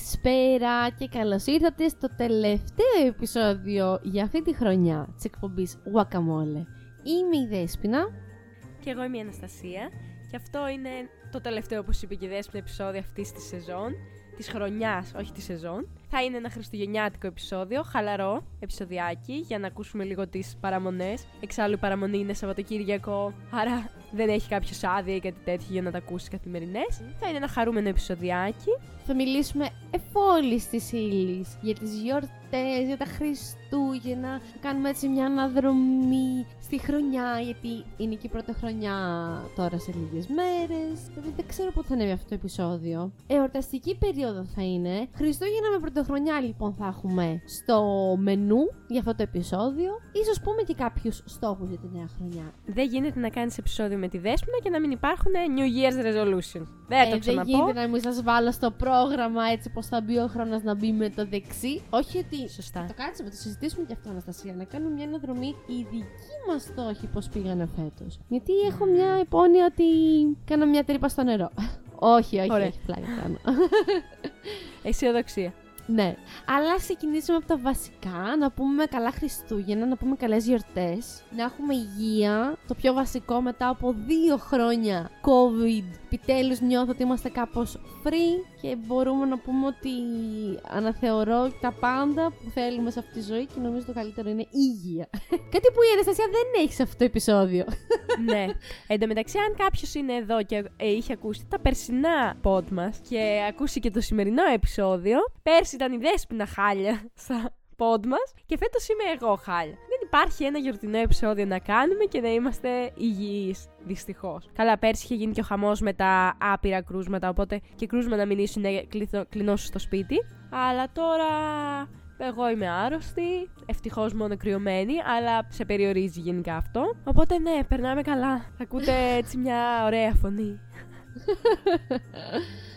Καλησπέρα και καλώς ήρθατε στο τελευταίο επεισόδιο για αυτή τη χρονιά της εκπομπής Guacamole. Είμαι η Δέσποινα. Και εγώ είμαι η Αναστασία. Και αυτό είναι το τελευταίο, όπως είπε και η Δέσποινα, επεισόδιο αυτής της σεζόν. Της χρονιάς, όχι της σεζόν. Θα είναι ένα χριστουγεννιάτικο επεισόδιο, χαλαρό επεισοδιάκι, για να ακούσουμε λίγο τις παραμονές. Εξάλλου η παραμονή είναι Σαββατοκύριακο, άρα δεν έχει κάποιο άδεια ή κάτι τέτοιο για να τα ακούσεις καθημερινές. Θα είναι ένα χαρούμενο επεισοδιάκι. Θα μιλήσουμε εφόλη της ύλης για τις γιορτές, για τα Χριστούγεννα. Θα κάνουμε έτσι μια αναδρομή στη χρονιά, γιατί είναι και η πρώτη χρονιά τώρα σε λίγες μέρες. Δηλαδή δεν ξέρω πότε θα ανέβει αυτό το επεισόδιο. Εορταστική περίοδο θα είναι. Χριστούγεννα με πρωτοχρονιά λοιπόν θα έχουμε στο μενού για αυτό το επεισόδιο. Ίσως πούμε και κάποιους στόχους για τη νέα χρονιά. Δεν γίνεται να κάνεις επεισόδιο με τη Δέσποινα και να μην υπάρχουν New Year's resolution. Δεν ε, το ξαναπώ. Δεν γίνεται να μην σας βάλω στο πρόγραμμα έτσι πώ θα μπει ο χρόνος να μπει με το δεξί. Όχι ότι. Σωστά. Το κάτσουμε, το συζητήσουμε και αυτό, Αναστασία. Να κάνουμε μια αναδρομή οι δικοί μας στόχοι πώς πήγανε φέτος. Γιατί έχω μια υπόνοια ότι κάνω μια τρύπα στο νερό. όχι, όχι, Ωραία. όχι, πλάκα κάνω. Αισιοδοξία. Ναι. Αλλά ας ξεκινήσουμε από τα βασικά. Να πούμε καλά Χριστούγεννα, να πούμε καλές γιορτές. Να έχουμε υγεία. Το πιο βασικό μετά από δύο χρόνια COVID. Επιτέλους νιώθω ότι είμαστε κάπως free και μπορούμε να πούμε ότι αναθεωρώ τα πάντα που θέλουμε σε αυτή τη ζωή και νομίζω το καλύτερο είναι υγεία. Κάτι που η Αναστασία δεν έχει σε αυτό το επεισόδιο. ναι. Εν τω μεταξύ, αν κάποιος είναι εδώ και ε, είχε ακούσει τα περσινά pod μας και ακούσει και το σημερινό επεισόδιο, πέρσι ήταν η δέσποινα χάλια στα pod μας και φέτος είμαι εγώ χάλια. Δεν υπάρχει ένα γιορτινό επεισόδιο να κάνουμε και να είμαστε υγιείς. Δυστυχώς. Καλά, πέρσι είχε γίνει και ο χαμός με τα άπειρα κρούσματα, οπότε και κρούσμα να μην ήσουν κλεινώσεις στο σπίτι. Αλλά τώρα εγώ είμαι άρρωστη, ευτυχώς μόνο κρυωμένη, αλλά σε περιορίζει γενικά αυτό. Οπότε ναι, περνάμε καλά. Ακούτε έτσι μια ωραία φωνή.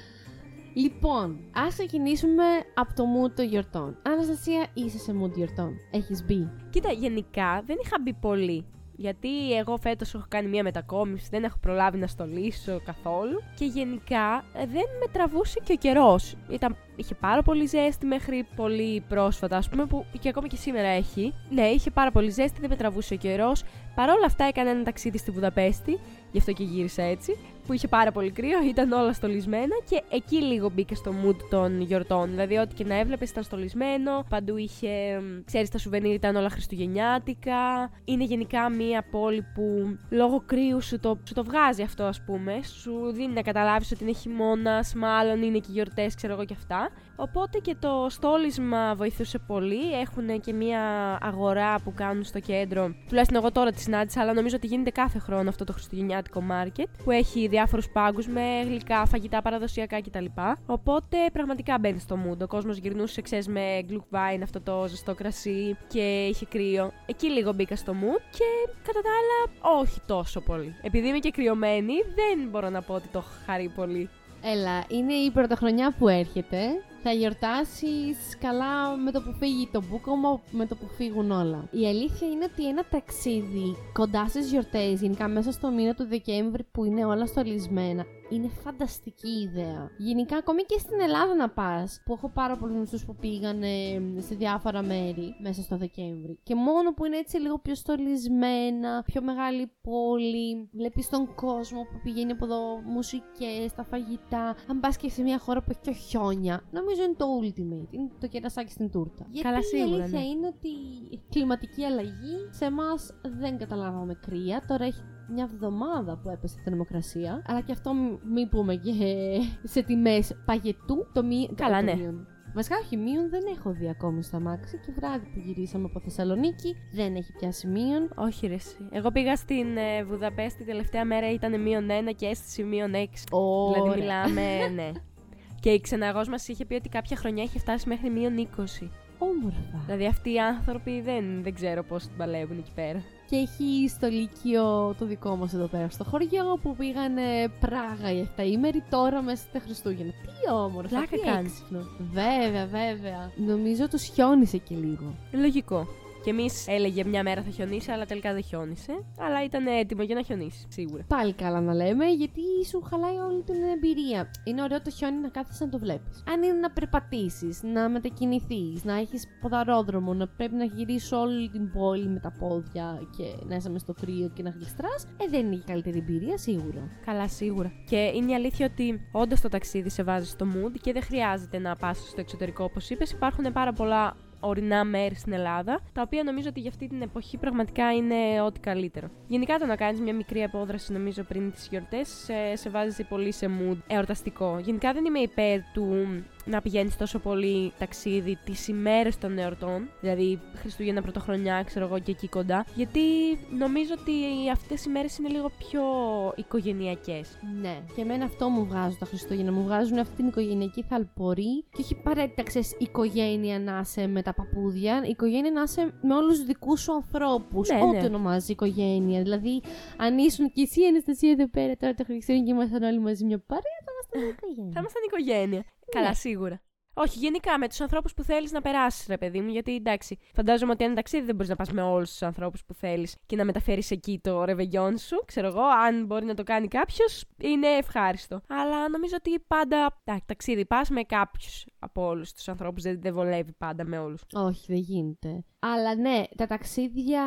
Λοιπόν, ας ξεκινήσουμε από το mood των γιορτών. Αναστασία, είσαι σε mood γιορτών. Έχεις μπει. Κοίτα, γενικά δεν είχα μπει πολύ. Γιατί εγώ φέτος έχω κάνει μία μετακόμιση, δεν έχω προλάβει να στολίσω καθόλου. Και γενικά ε, δεν με τραβούσε και ο καιρός. Είχε πάρα πολύ ζέστη μέχρι πολύ πρόσφατα, ας πούμε, που και ακόμα και σήμερα έχει. Ναι, είχε πάρα πολύ ζέστη, δεν με τραβούσε ο καιρός. Παρ' όλα αυτά έκανα ένα ταξίδι στη Βουδαπέστη, γι' αυτό και γύρισα έτσι που είχε πάρα πολύ κρύο, ήταν όλα στολισμένα και εκεί λίγο μπήκε στο mood των γιορτών. Δηλαδή, ό,τι και να έβλεπες ήταν στολισμένο, παντού είχε, ξέρεις, τα σουβενίρ ήταν όλα χριστουγεννιάτικα. Είναι γενικά μία πόλη που λόγω κρύου σου το, σου το βγάζει αυτό, ας πούμε. Σου δίνει να καταλάβεις ότι είναι χειμώνας, μάλλον είναι και γιορτές, ξέρω εγώ και αυτά. Οπότε και το στόλισμα βοηθούσε πολύ. Έχουν και μία αγορά που κάνουν στο κέντρο. Τουλάχιστον εγώ τώρα τη συνάντησα, αλλά νομίζω ότι γίνεται κάθε χρόνο αυτό το χριστουγεννιάτικο market που έχει διάφορους πάγκους με γλυκά, φαγητά παραδοσιακά κτλ. Οπότε πραγματικά μπαίνει στο mood. Ο κόσμος γυρνούσε, ξέρεις, με gluckwein, αυτό το ζεστό κρασί και είχε κρύο. Εκεί λίγο μπήκα στο mood και κατά τα άλλα όχι τόσο πολύ. Επειδή είμαι και κρυωμένη, δεν μπορώ να πω ότι το χαρεί πολύ. Έλα, είναι η πρωτοχρονιά που έρχεται. Θα γιορτάσεις καλά με το που φύγει το μπούκομα, με το που φύγουν όλα. Η αλήθεια είναι ότι ένα ταξίδι κοντά στις γιορτές, γενικά μέσα στο μήνα του Δεκέμβρη που είναι όλα στολισμένα, είναι φανταστική ιδέα. Γενικά, ακόμη και στην Ελλάδα να πας, που έχω πάρα πολλούς γνωστού που πήγαν σε διάφορα μέρη μέσα στο Δεκέμβρη. Και μόνο που είναι έτσι λίγο πιο στολισμένα, πιο μεγάλη πόλη, βλέπεις τον κόσμο που πηγαίνει από εδώ, μουσικές, τα φαγητά. Αν πας και σε μια χώρα που έχει και χιόνια, νομίζω είναι το ultimate. Είναι το κερασάκι στην τούρτα. Καλά, Γιατί σίγουρα, η αλήθεια ναι. είναι ότι η κλιματική αλλαγή σε εμάς δεν καταλάβαμε κρύα. Τώρα έχει μια εβδομάδα που έπεσε η θερμοκρασία. Αλλά και αυτό μ- μην πούμε και σε τιμές παγετού. Το μη... Καλά, το ναι. μείον. Βασικά, όχι, μείον δεν έχω δει ακόμη στο αμάξι και βράδυ που γυρίσαμε από Θεσσαλονίκη δεν έχει πιάσει μείον. Όχι, ρε. εσύ. Εγώ πήγα στην ε, Βουδαπέστη την τελευταία μέρα, ήταν μείον 1 και αίσθηση μείον 6. Ωραία. Δηλαδή, μιλάμε, ναι. Και η ξεναγό μας είχε πει ότι κάποια χρονιά είχε φτάσει μέχρι μείον 20. Όμορφα. Δηλαδή, αυτοί οι άνθρωποι δεν, δεν ξέρω πώς την παλεύουν εκεί πέρα. Και έχει στο Λύκειο το δικό μας εδώ πέρα στο χωριό που πήγανε Πράγα η 7 ημέρη τώρα μέσα στα Χριστούγεννα. Τι όμορφα, Πλάκα τι κάνεις. έξυπνο. Βέβαια, βέβαια. Νομίζω τους χιόνισε και λίγο. Λογικό. Και εμείς έλεγε μια μέρα θα χιονίσει, αλλά τελικά δεν χιόνισε. Αλλά ήταν έτοιμο για να χιονίσει, σίγουρα. Πάλι καλά να λέμε, γιατί σου χαλάει όλη την εμπειρία. Είναι ωραίο το χιόνι να κάθεσαι να το βλέπεις. Αν είναι να περπατήσεις, να μετακινηθείς, να έχεις ποδαρόδρομο, να πρέπει να γυρίσεις όλη την πόλη με τα πόδια και να είσαι μες στο κρύο και να γλιστράς, ε, δεν είναι η καλύτερη εμπειρία, σίγουρα. Καλά, σίγουρα. Και είναι η αλήθεια ότι όντως το ταξίδι σε βάζει στο mood και δεν χρειάζεται να πας στο εξωτερικό, όπως είπες. Υπάρχουν πάρα πολλά ορεινά μέρη στην Ελλάδα, τα οποία νομίζω ότι για αυτή την εποχή πραγματικά είναι ό,τι καλύτερο. Γενικά το να κάνεις μια μικρή απόδραση, νομίζω, πριν τις γιορτές, σε, σε βάζει πολύ σε mood εορταστικό. Γενικά δεν είμαι υπέρ του να πηγαίνεις τόσο πολύ ταξίδι τις ημέρες των εορτών, δηλαδή Χριστούγεννα, Πρωτοχρονιά, ξέρω εγώ και εκεί κοντά, γιατί νομίζω ότι αυτές οι μέρες είναι λίγο πιο οικογενειακές. Ναι, και εμένα αυτό μου βγάζουν τα Χριστούγεννα. Μου βγάζουν αυτή την οικογενειακή θαλπορή και όχι απαραίτητα ξέρεις οικογένεια να είσαι με τα παππούδια, οικογένεια να είσαι με όλους τους δικούς σου ανθρώπους. Ναι, ό,τι ναι. ονομάζεις οικογένεια. Δηλαδή, αν ήσουν και εσύ, Αναστασία, εδώ πέρα τώρα το Χριστούγεννα και ήμασταν όλοι μαζί μια παρέα, θα ήμασταν οικογένεια. Θα ήμασταν οικογένεια. Καλά, σίγουρα. Όχι, γενικά με τους ανθρώπους που θέλεις να περάσεις, ρε παιδί μου. Γιατί εντάξει, φαντάζομαι ότι ένα ταξίδι δεν μπορείς να πας με όλους τους ανθρώπους που θέλεις και να μεταφέρεις εκεί το ρεβεγιόν σου. Ξέρω εγώ, αν μπορεί να το κάνει κάποιος, είναι ευχάριστο. Αλλά νομίζω ότι πάντα. Εντάξει, ταξίδι πας με κάποιους από όλους τους ανθρώπους. Δεν, δεν βολεύει πάντα με όλους. Όχι, δεν γίνεται. Αλλά ναι, τα ταξίδια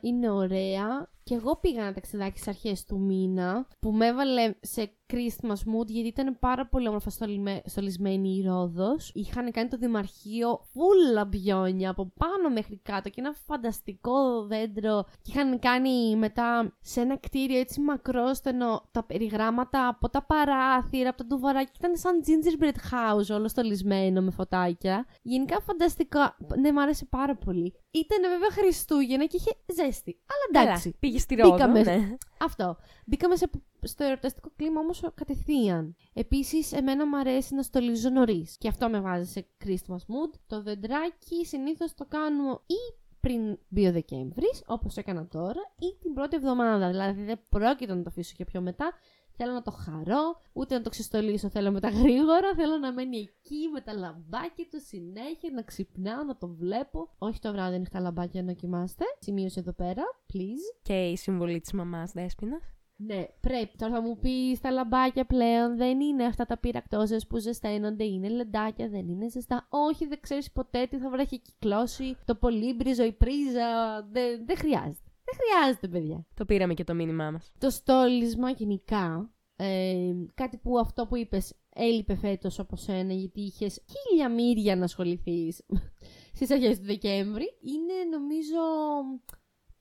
είναι ωραία. Και εγώ πήγα ένα ταξιδάκι στις αρχές του μήνα που με έβαλε σε Christmas mood γιατί ήταν πάρα πολύ όμορφα στολιμε- στολισμένη η Ρόδος. Είχαν κάνει το δημαρχείο φούλα μπιόνια από πάνω μέχρι κάτω και ένα φανταστικό δέντρο. Και είχαν κάνει μετά σε ένα κτίριο έτσι μακρόστενο τα περιγράμματα από τα παράθυρα, από τα ντουβαράκια. Ήταν σαν gingerbread house όλο στολισμένο με φωτάκια. Γενικά φανταστικό. Ναι, μου άρεσε πάρα πολύ. Ήταν βέβαια Χριστούγεννα και είχε ζέστη. Αλλά εντάξει. Καλά, πήγε στη Ρόδο. Μπήκαμε. Ναι. Αυτό. Μπήκαμε σε, στο εορταστικό κλίμα όμως κατευθείαν. Επίσης, εμένα μου αρέσει να στολίζω νωρίς. Και αυτό με βάζει σε Christmas mood. Το δεντράκι συνήθως το κάνω ή πριν μπει ο Δεκέμβρης, όπως έκανα τώρα, ή την πρώτη εβδομάδα. Δηλαδή δεν πρόκειται να το αφήσω και πιο μετά. Θέλω να το χαρώ, ούτε να το ξεστολίσω θέλω μετά γρήγορα. Θέλω να μένει εκεί με τα λαμπάκια του συνέχεια, να ξυπνάω, να το βλέπω. Όχι το βράδυ ανοιχτά λαμπάκια να κοιμάστε. Σημείωσε εδώ πέρα, please. Και η συμβολή της μαμάς Δέσπινα. Ναι, πρέπει. Τώρα θα μου πεις τα λαμπάκια πλέον δεν είναι αυτά τα πυρακτόζε που ζεσταίνονται, είναι λεντάκια, δεν είναι ζεστά. Όχι, δεν ξέρεις ποτέ τι θα βρέχει κυκλώσει, το πολύμπριζο, η πρίζα. Δεν, δεν χρειάζεται. Δεν χρειάζεται, παιδιά. Το πήραμε και το μήνυμά μας. Το στόλισμα γενικά, ε, κάτι που αυτό που είπες έλειπε φέτος από σένα γιατί είχες χίλια μύρια να ασχοληθείς στις αρχές του Δεκέμβρη, είναι νομίζω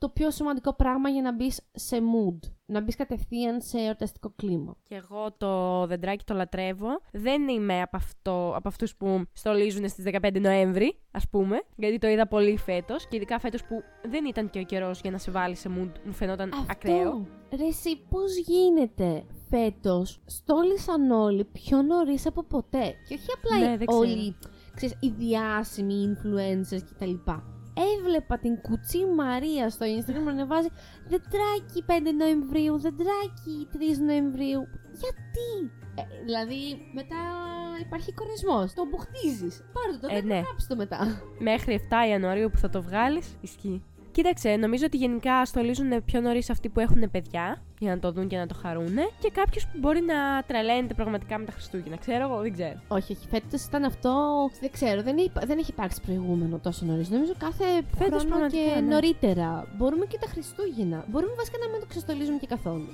το πιο σημαντικό πράγμα για να μπεις σε mood. Να μπεις κατευθείαν σε εορταστικό κλίμα. Και εγώ το δεντράκι το λατρεύω. Δεν είμαι από, αυτό, από αυτούς που στολίζουν στις 15 Νοέμβρη, ας πούμε. Γιατί το είδα πολύ φέτος. Και ειδικά φέτος που δεν ήταν και ο καιρός για να σε βάλει σε mood. Μου φαινόταν ακραίο. Ρε εσύ πώς γίνεται φέτος στόλισαν όλοι πιο νωρίς από ποτέ; Και όχι απλά Ναι, οι- δεν ξέρω. όλοι ξέρεις, οι διάσημοι influencers κτλ. Έβλεπα την κουτσή Μαρία στο Instagram να ανεβάζει δεντράκι 5 Νοεμβρίου, δεντράκι 3 Νοεμβρίου. Γιατί; Ε, δηλαδή μετά υπάρχει κορεσμός, το μπουχτίζεις. Πάρε το, Ε, δεν ναι. γράψει το μετά. Μέχρι 7 Ιανουαρίου που θα το βγάλεις, ισχύει. Κοίταξε, νομίζω ότι γενικά στολίζουν πιο νωρίς αυτοί που έχουν παιδιά για να το δουν και να το χαρούν και κάποιο που μπορεί να τρελαίνεται πραγματικά με τα Χριστούγεννα. Ξέρω εγώ, δεν ξέρω. Όχι, όχι. Φέτος ήταν αυτό. Δεν ξέρω, δεν, είπα- δεν έχει υπάρξει προηγούμενο τόσο νωρίς. Νομίζω κάθε Φέτος χρόνο πραγματικά, και ναι. νωρίτερα. Μπορούμε και τα Χριστούγεννα. Μπορούμε βασικά να μην το ξεστολίζουμε και καθόλου.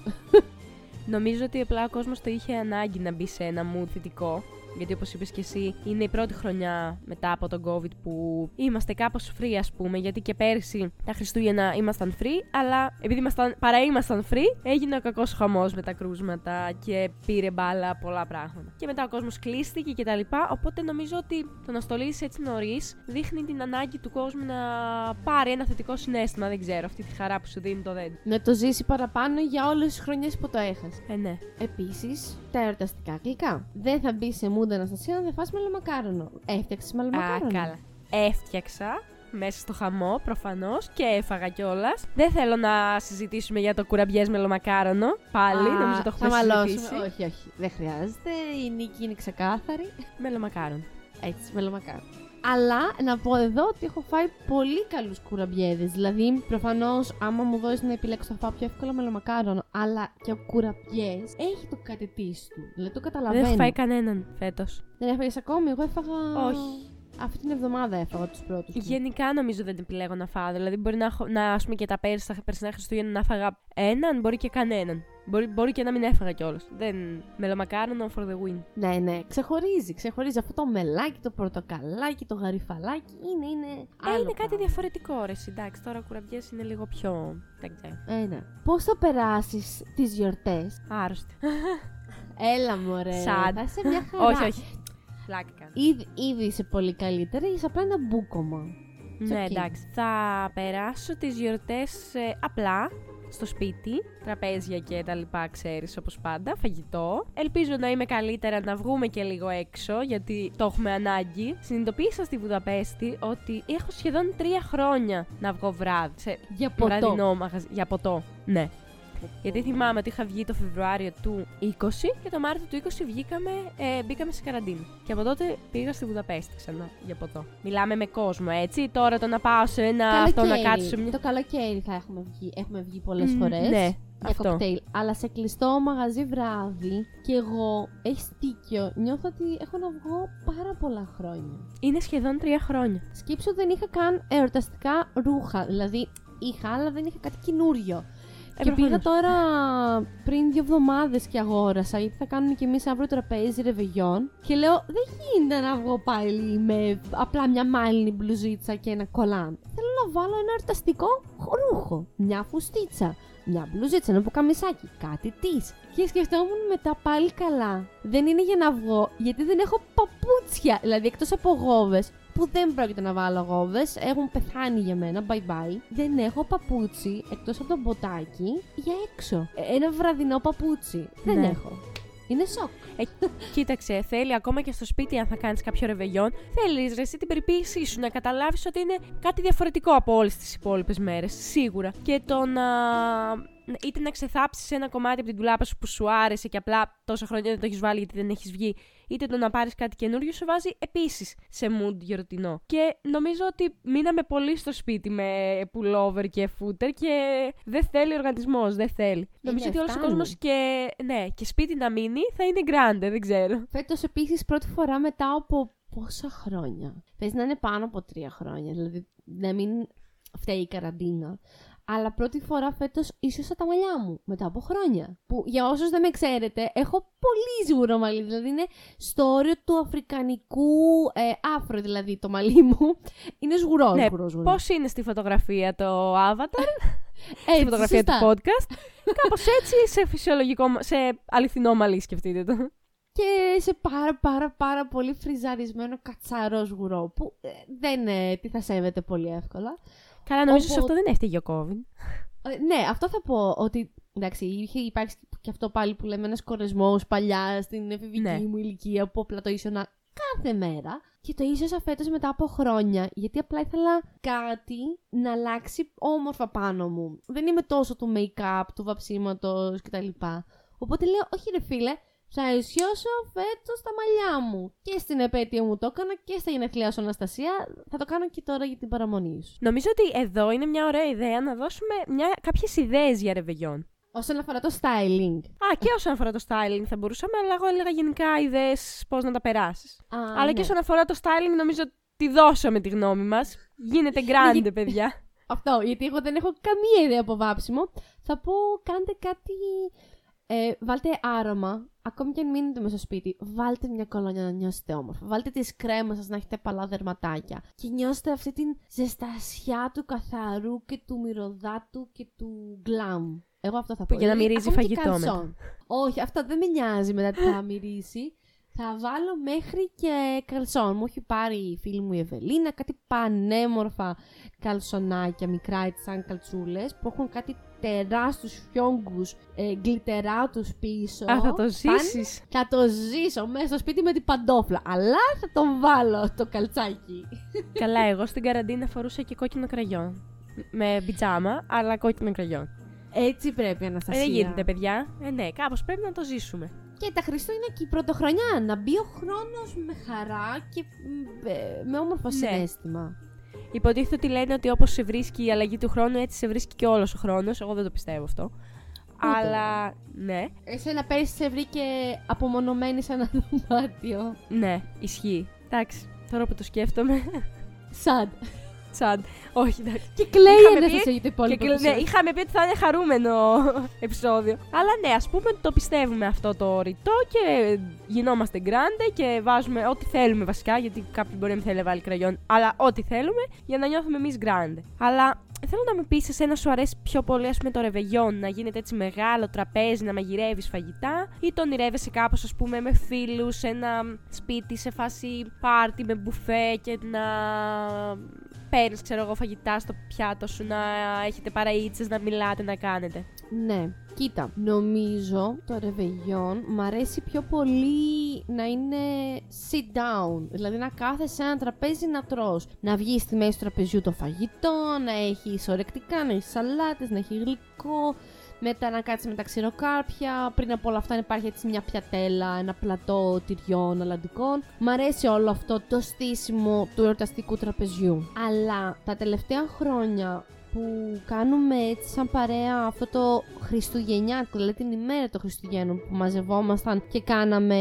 Νομίζω ότι απλά ο κόσμος το είχε ανάγκη να μπει σε ένα mood θετικό. Γιατί όπως είπες και εσύ, είναι η πρώτη χρονιά μετά από τον COVID που είμαστε κάπως free, ας πούμε. Γιατί και πέρσι τα Χριστούγεννα ήμασταν free, αλλά επειδή ήμασταν, παρά ήμασταν free, έγινε ο κακός χαμός με τα κρούσματα και πήρε μπάλα πολλά πράγματα. Και μετά ο κόσμος κλείστηκε κτλ. Οπότε νομίζω ότι το να στολίσεις έτσι νωρίς δείχνει την ανάγκη του κόσμου να πάρει ένα θετικό συνέστημα. Δεν ξέρω, αυτή τη χαρά που σου δίνει το δέντρο. να το ζήσει παραπάνω για όλες τις χρονιές που το έχασε. Ε, ναι. Επίσης, τα εορταστικά γλυκά. Δεν θα μπει σε μούντα Αναστασία να δεν φας μελομακάρονο. Έφτιαξες Α, μελομακάρονο. καλά. Έφτιαξα μέσα στο χαμό προφανώς και έφαγα κιόλας. Δεν θέλω να συζητήσουμε για το κουραμπιές μελομακάρονο. Πάλι, Α, νομίζω το θα έχουμε μαλώσουμε. συζητήσει. Όχι, όχι. Δεν χρειάζεται. Η νίκη είναι ξεκάθαρη. Μελομακάρονο. Έτσι, μελομακάρονο. Αλλά να πω εδώ ότι έχω φάει πολύ καλούς κουραμπιέδες. Δηλαδή, προφανώς, άμα μου δώσεις να επιλέξω, θα φάω πιο εύκολα μελομακάρονο. Αλλά και ο κουραμπιές έχει το κάτι τη του. Δηλαδή, το καταλαβαίνω. Δεν έχω φάει κανέναν φέτος. Δεν έφαγε ακόμη. Εγώ έφαγα. Όχι. Αυτή την εβδομάδα έφαγα τους πρώτους. Γενικά νομίζω δεν επιλέγω να φάω. Δηλαδή, μπορεί να, έχω, να ας πούμε και τα πέρυσι, τα περσινά Χριστούγεννα να φάγα έναν, μπορεί και κανέναν. Μπορεί, μπορεί και να μην έφαγα κιόλας. Δεν. Μελομακάρονο for the win. Ναι, ναι, ξεχωρίζει. Ξεχωρίζει αυτό το μελάκι, το πορτοκαλάκι, το γαριφαλάκι. Είναι, είναι. Ε, άλλο είναι κάτι πράγμα. διαφορετικό, ρε. Εντάξει, τώρα κουραμπιές είναι λίγο πιο. Δεν ξέρω. Ε, ναι. Πώς θα περάσεις τις γιορτές; Άρρωστη. Έλα, μωρέ. Sad. Θα είσαι μια χαρά. όχι, όχι. Πλάκα κάνω. Ήδη, ήδη είσαι πολύ καλύτερη, είσαι απλά ένα μπούκομα. Ναι, οκ. εντάξει. Θα περάσω τις γιορτές ε, απλά στο σπίτι, τραπέζια και τα λοιπά, ξέρεις, όπως πάντα, φαγητό. Ελπίζω να είμαι καλύτερα να βγούμε και λίγο έξω, γιατί το έχουμε ανάγκη. Συνειδητοποίησα στη Βουδαπέστη ότι έχω σχεδόν τρία χρόνια να βγω βράδυ, σε Για ποτό. βραδινό μαγαζί, για ποτό. Ναι. Γιατί θυμάμαι ότι είχα βγει το Φεβρουάριο του 20 και το Μάρτιο του 20 βγήκαμε, ε, μπήκαμε σε καραντίνα. Και από τότε πήγα στη Βουδαπέστη ξανά για ποτό. Μιλάμε με κόσμο, έτσι. Τώρα το να πάω σε ένα αυτό να Καλοκαίρι. κάτσω σε μια. Το καλοκαίρι θα έχουμε βγει, έχουμε βγει πολλές Μμ, φορές. ναι, για αυτό. κοκτέιλ. Αλλά σε κλειστό μαγαζί βράδυ και εγώ, έχεις δίκιο, νιώθω ότι έχω να βγω πάρα πολλά χρόνια. Είναι σχεδόν τρία χρόνια. Σκέψου δεν είχα καν εορταστικά ρούχα. Δηλαδή είχα, αλλά δεν είχα κάτι καινούριο. Ε, και πήγα προφανώς. τώρα πριν δύο εβδομάδες και αγόρασα, γιατί θα κάνουμε κι εμείς αύριο τραπέζι ρεβεγιόν. Και λέω, δεν γίνεται να βγω πάλι με απλά μια μάλινη μπλουζίτσα και ένα κολάν. Θέλω να βάλω ένα εορταστικό ρούχο. Μια φουστίτσα. Μια μπλουζίτσα, ένα ποκαμισάκι. Κάτι της. Και σκεφτόμουν μετά πάλι καλά. Δεν είναι για να βγω, γιατί δεν έχω παπούτσια. Δηλαδή, εκτός από γόβες, που δεν πρόκειται να βάλω γόβες, έχουν πεθάνει για μένα, bye bye. Δεν έχω παπούτσι εκτός από το μποτάκι για έξω. Ε, Ένα βραδινό παπούτσι. Δεν Ναι. έχω. Είναι σοκ. Ε, κοίταξε, θέλει ακόμα και στο σπίτι, αν θα κάνεις κάποιο ρεβεγιόν, θέλεις ρε εσύ την περιποίησή σου να καταλάβεις ότι είναι κάτι διαφορετικό από όλες τις υπόλοιπες μέρες. Σίγουρα. Και το να. Είτε να ξεθάψεις ένα κομμάτι από την τουλάπα σου που σου άρεσε και απλά τόσα χρόνια δεν το έχεις βάλει γιατί δεν έχεις βγει, είτε το να πάρεις κάτι καινούριο σου βάζει επίσης σε mood γιορτινό. Και νομίζω ότι μείναμε πολύ στο σπίτι με pullover και footer και δεν θέλει ο οργανισμός, δεν θέλει. νομίζω ότι όλος ο φτάνει. κόσμος και, ναι, και σπίτι να μείνει θα είναι grande, δεν ξέρω. Φέτος επίσης πρώτη φορά μετά από πόσα χρόνια; Πες να είναι πάνω από τρία χρόνια. Δηλαδή να μην φταίει η καραντίνα. Αλλά πρώτη φορά φέτος ίσως τα μαλλιά μου μετά από χρόνια. Που για όσους δεν με ξέρετε, έχω πολύ σίγουρο μαλλί. Δηλαδή είναι στο όριο του αφρικανικού ε, άφρο, δηλαδή το μαλλί μου. Είναι σγουρός, Ναι, σγουρός, σγουρός. Πώς είναι στη φωτογραφία το avatar, στη Έτσι, φωτογραφία σωστά. του podcast; Κάπως έτσι σε φυσιολογικό, σε αληθινό μαλλί, σκεφτείτε το. Και σε πάρα πάρα πάρα πολύ φριζαρισμένο κατσαρό σγουρό. Που ε, δεν ε, τι θα σέβεται πολύ εύκολα. Καλά, νομίζω σε Οπότε- αυτό δεν έφταιγε ο COVID. Ε, ναι, αυτό θα πω ότι. Εντάξει, είχε υπάρξει και αυτό πάλι που λέμε ένας κορεσμός παλιά στην εφηβική Ναι. μου ηλικία που απλά το ίσονα κάθε μέρα. Και το ίσως φέτος μετά από χρόνια, γιατί απλά ήθελα κάτι να αλλάξει όμορφα πάνω μου. Δεν είμαι τόσο του make-up, του βαψίματος κτλ. Οπότε λέω, όχι ρε φίλε, θα ισιώσω φέτος τα μαλλιά μου. Και στην επέτειο μου το έκανα και στα γενέθλιά σου Αναστασία. Θα το κάνω και τώρα για την παραμονή σου. Νομίζω ότι εδώ είναι μια ωραία ιδέα να δώσουμε μια, κάποιες ιδέες για ρεβεγιόν. Όσον αφορά το styling. Α, και όσον αφορά το styling θα μπορούσαμε, αλλά εγώ έλεγα γενικά ιδέες πώς να τα περάσεις. Α, αλλά ναι. και όσον αφορά το styling νομίζω ότι δώσαμε τη γνώμη μας. Γίνεται grande, παιδιά. Αυτό, γιατί εγώ δεν έχω καμία ιδέα από βάψιμο. Θα πω, κάντε κάτι. Ε, βάλτε άρωμα, ακόμη και αν μείνετε μέσα στο σπίτι. Βάλτε μια κολόνια να νιώσετε όμορφα. Βάλτε τις κρέμες σας να έχετε παλά δερματάκια. Και νιώστε αυτή την ζεστασιά του καθαρού και του μυρωδάτου και του γκλάμ. Εγώ αυτό θα πω. για να Δηλαδή, μυρίζει ακόμη και φαγητό καλσόν. Όχι, αυτό δεν με νοιάζει μετά τι θα μυρίσει. Θα βάλω μέχρι και καλσόν. Μου έχει πάρει η φίλη μου η Ευελίνα κάτι πανέμορφα καλσονάκια μικρά έτσι σαν καλτσούλες που έχουν κάτι τεράστιους φιόγκους ε, γκλιτεράτους πίσω. Α, θα το Πάνε- ζήσεις. Θα το ζήσω μέσα στο σπίτι με την παντόφλα. Αλλά θα το βάλω το καλτσάκι. Καλά, εγώ στην καραντίνα φορούσα και κόκκινο κραγιόν. Με πιτζάμα, αλλά κόκκινο κραγιόν. Έτσι πρέπει, Ε, Αναστασία. δεν γίνεται, παιδιά. Ε, ναι, κάπως πρέπει να το ζήσουμε. Και τα Χριστούγεννα και η πρωτοχρονιά. Να μπει ο χρόνος με χαρά και μ, ε, με όμορφο Ναι. συνέστημα. Υποτίθεται ότι λένε ότι όπως σε βρίσκει η αλλαγή του χρόνου, έτσι σε βρίσκει και όλος ο χρόνος. Εγώ δεν το πιστεύω αυτό. Αλλά ναι, Εσένα πέρυσι σε βρήκε απομονωμένη σε ένα δωμάτιο. ναι, ισχύει. Εντάξει, τώρα που το σκέφτομαι. Σαν. Σαν. Όχι, εντάξει. Και κλαίει Είχαμε ένα πει- σας για το Και, υπόλοιπο. κλε- ναι, επεισόδιο. είχαμε πει ότι θα είναι χαρούμενο επεισόδιο. Αλλά ναι, ας πούμε ότι το πιστεύουμε αυτό το ρητό και γινόμαστε γκράντε και βάζουμε ό,τι θέλουμε βασικά. Γιατί κάποιοι μπορεί να μην θέλει να βάλει κραγιόν, αλλά ό,τι θέλουμε για να νιώθουμε εμείς γκράντε. Αλλά θέλω να με πεις, εσένα σου αρέσει πιο πολύ, ας πούμε, το ρεβεγιόν, να γίνεται έτσι μεγάλο τραπέζι, να μαγειρεύεις φαγητά, ή το ονειρεύεσαι κάπως, ας πούμε, με φίλους, σε ένα σπίτι, σε φάση πάρτι με μπουφέ και να παίρνεις, ξέρω εγώ, φαγητά στο πιάτο σου, να έχετε παραίτσε, να μιλάτε, να κάνετε. Ναι, κοίτα, νομίζω το ρεβεγιόν μ' αρέσει πιο πολύ να είναι sit down. Δηλαδή να κάθεσαι σε ένα τραπέζι να τρως. Να βγεις στη μέση του τραπεζιού το φαγητό, να έχεις ορεκτικά, να έχεις σαλάτες, να έχεις γλυκό. Μετά να κάτσει με τα ξηροκάρπια. Πριν από όλα αυτά να υπάρχει έτσι μια πιατέλα, ένα πλατό τυριών, αλαντικών. Μ' αρέσει όλο αυτό το στήσιμο του εορταστικού τραπεζιού. Αλλά τα τελευταία χρόνια που κάνουμε έτσι σαν παρέα αυτό το Χριστουγεννιάτικο, δηλαδή την ημέρα των Χριστουγέννων που μαζευόμασταν και κάναμε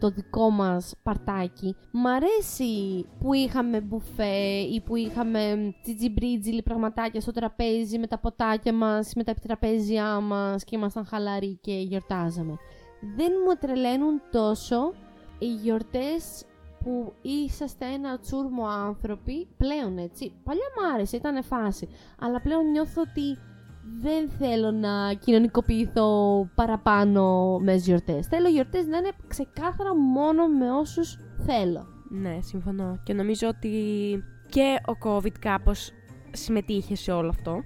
το δικό μας παρτάκι. Μ' αρέσει που είχαμε μπουφέ ή που είχαμε τζιτζιμπρίτζιλι πραγματάκια στο τραπέζι με τα ποτάκια μας, με τα επιτραπέζια μας και ήμασταν χαλαροί και γιορτάζαμε. Δεν μου τρελαίνουν τόσο οι γιορτές που είσαστε ένα τσούρμο άνθρωποι, πλέον έτσι. Παλιά μ' άρεσε, ήταν φάση. Αλλά πλέον νιώθω ότι δεν θέλω να κοινωνικοποιηθώ παραπάνω με γιορτές. Θέλω γιορτές να είναι ξεκάθαρα μόνο με όσους θέλω. Ναι, συμφωνώ. Και νομίζω ότι και ο COVID κάπως συμμετείχε σε όλο αυτό.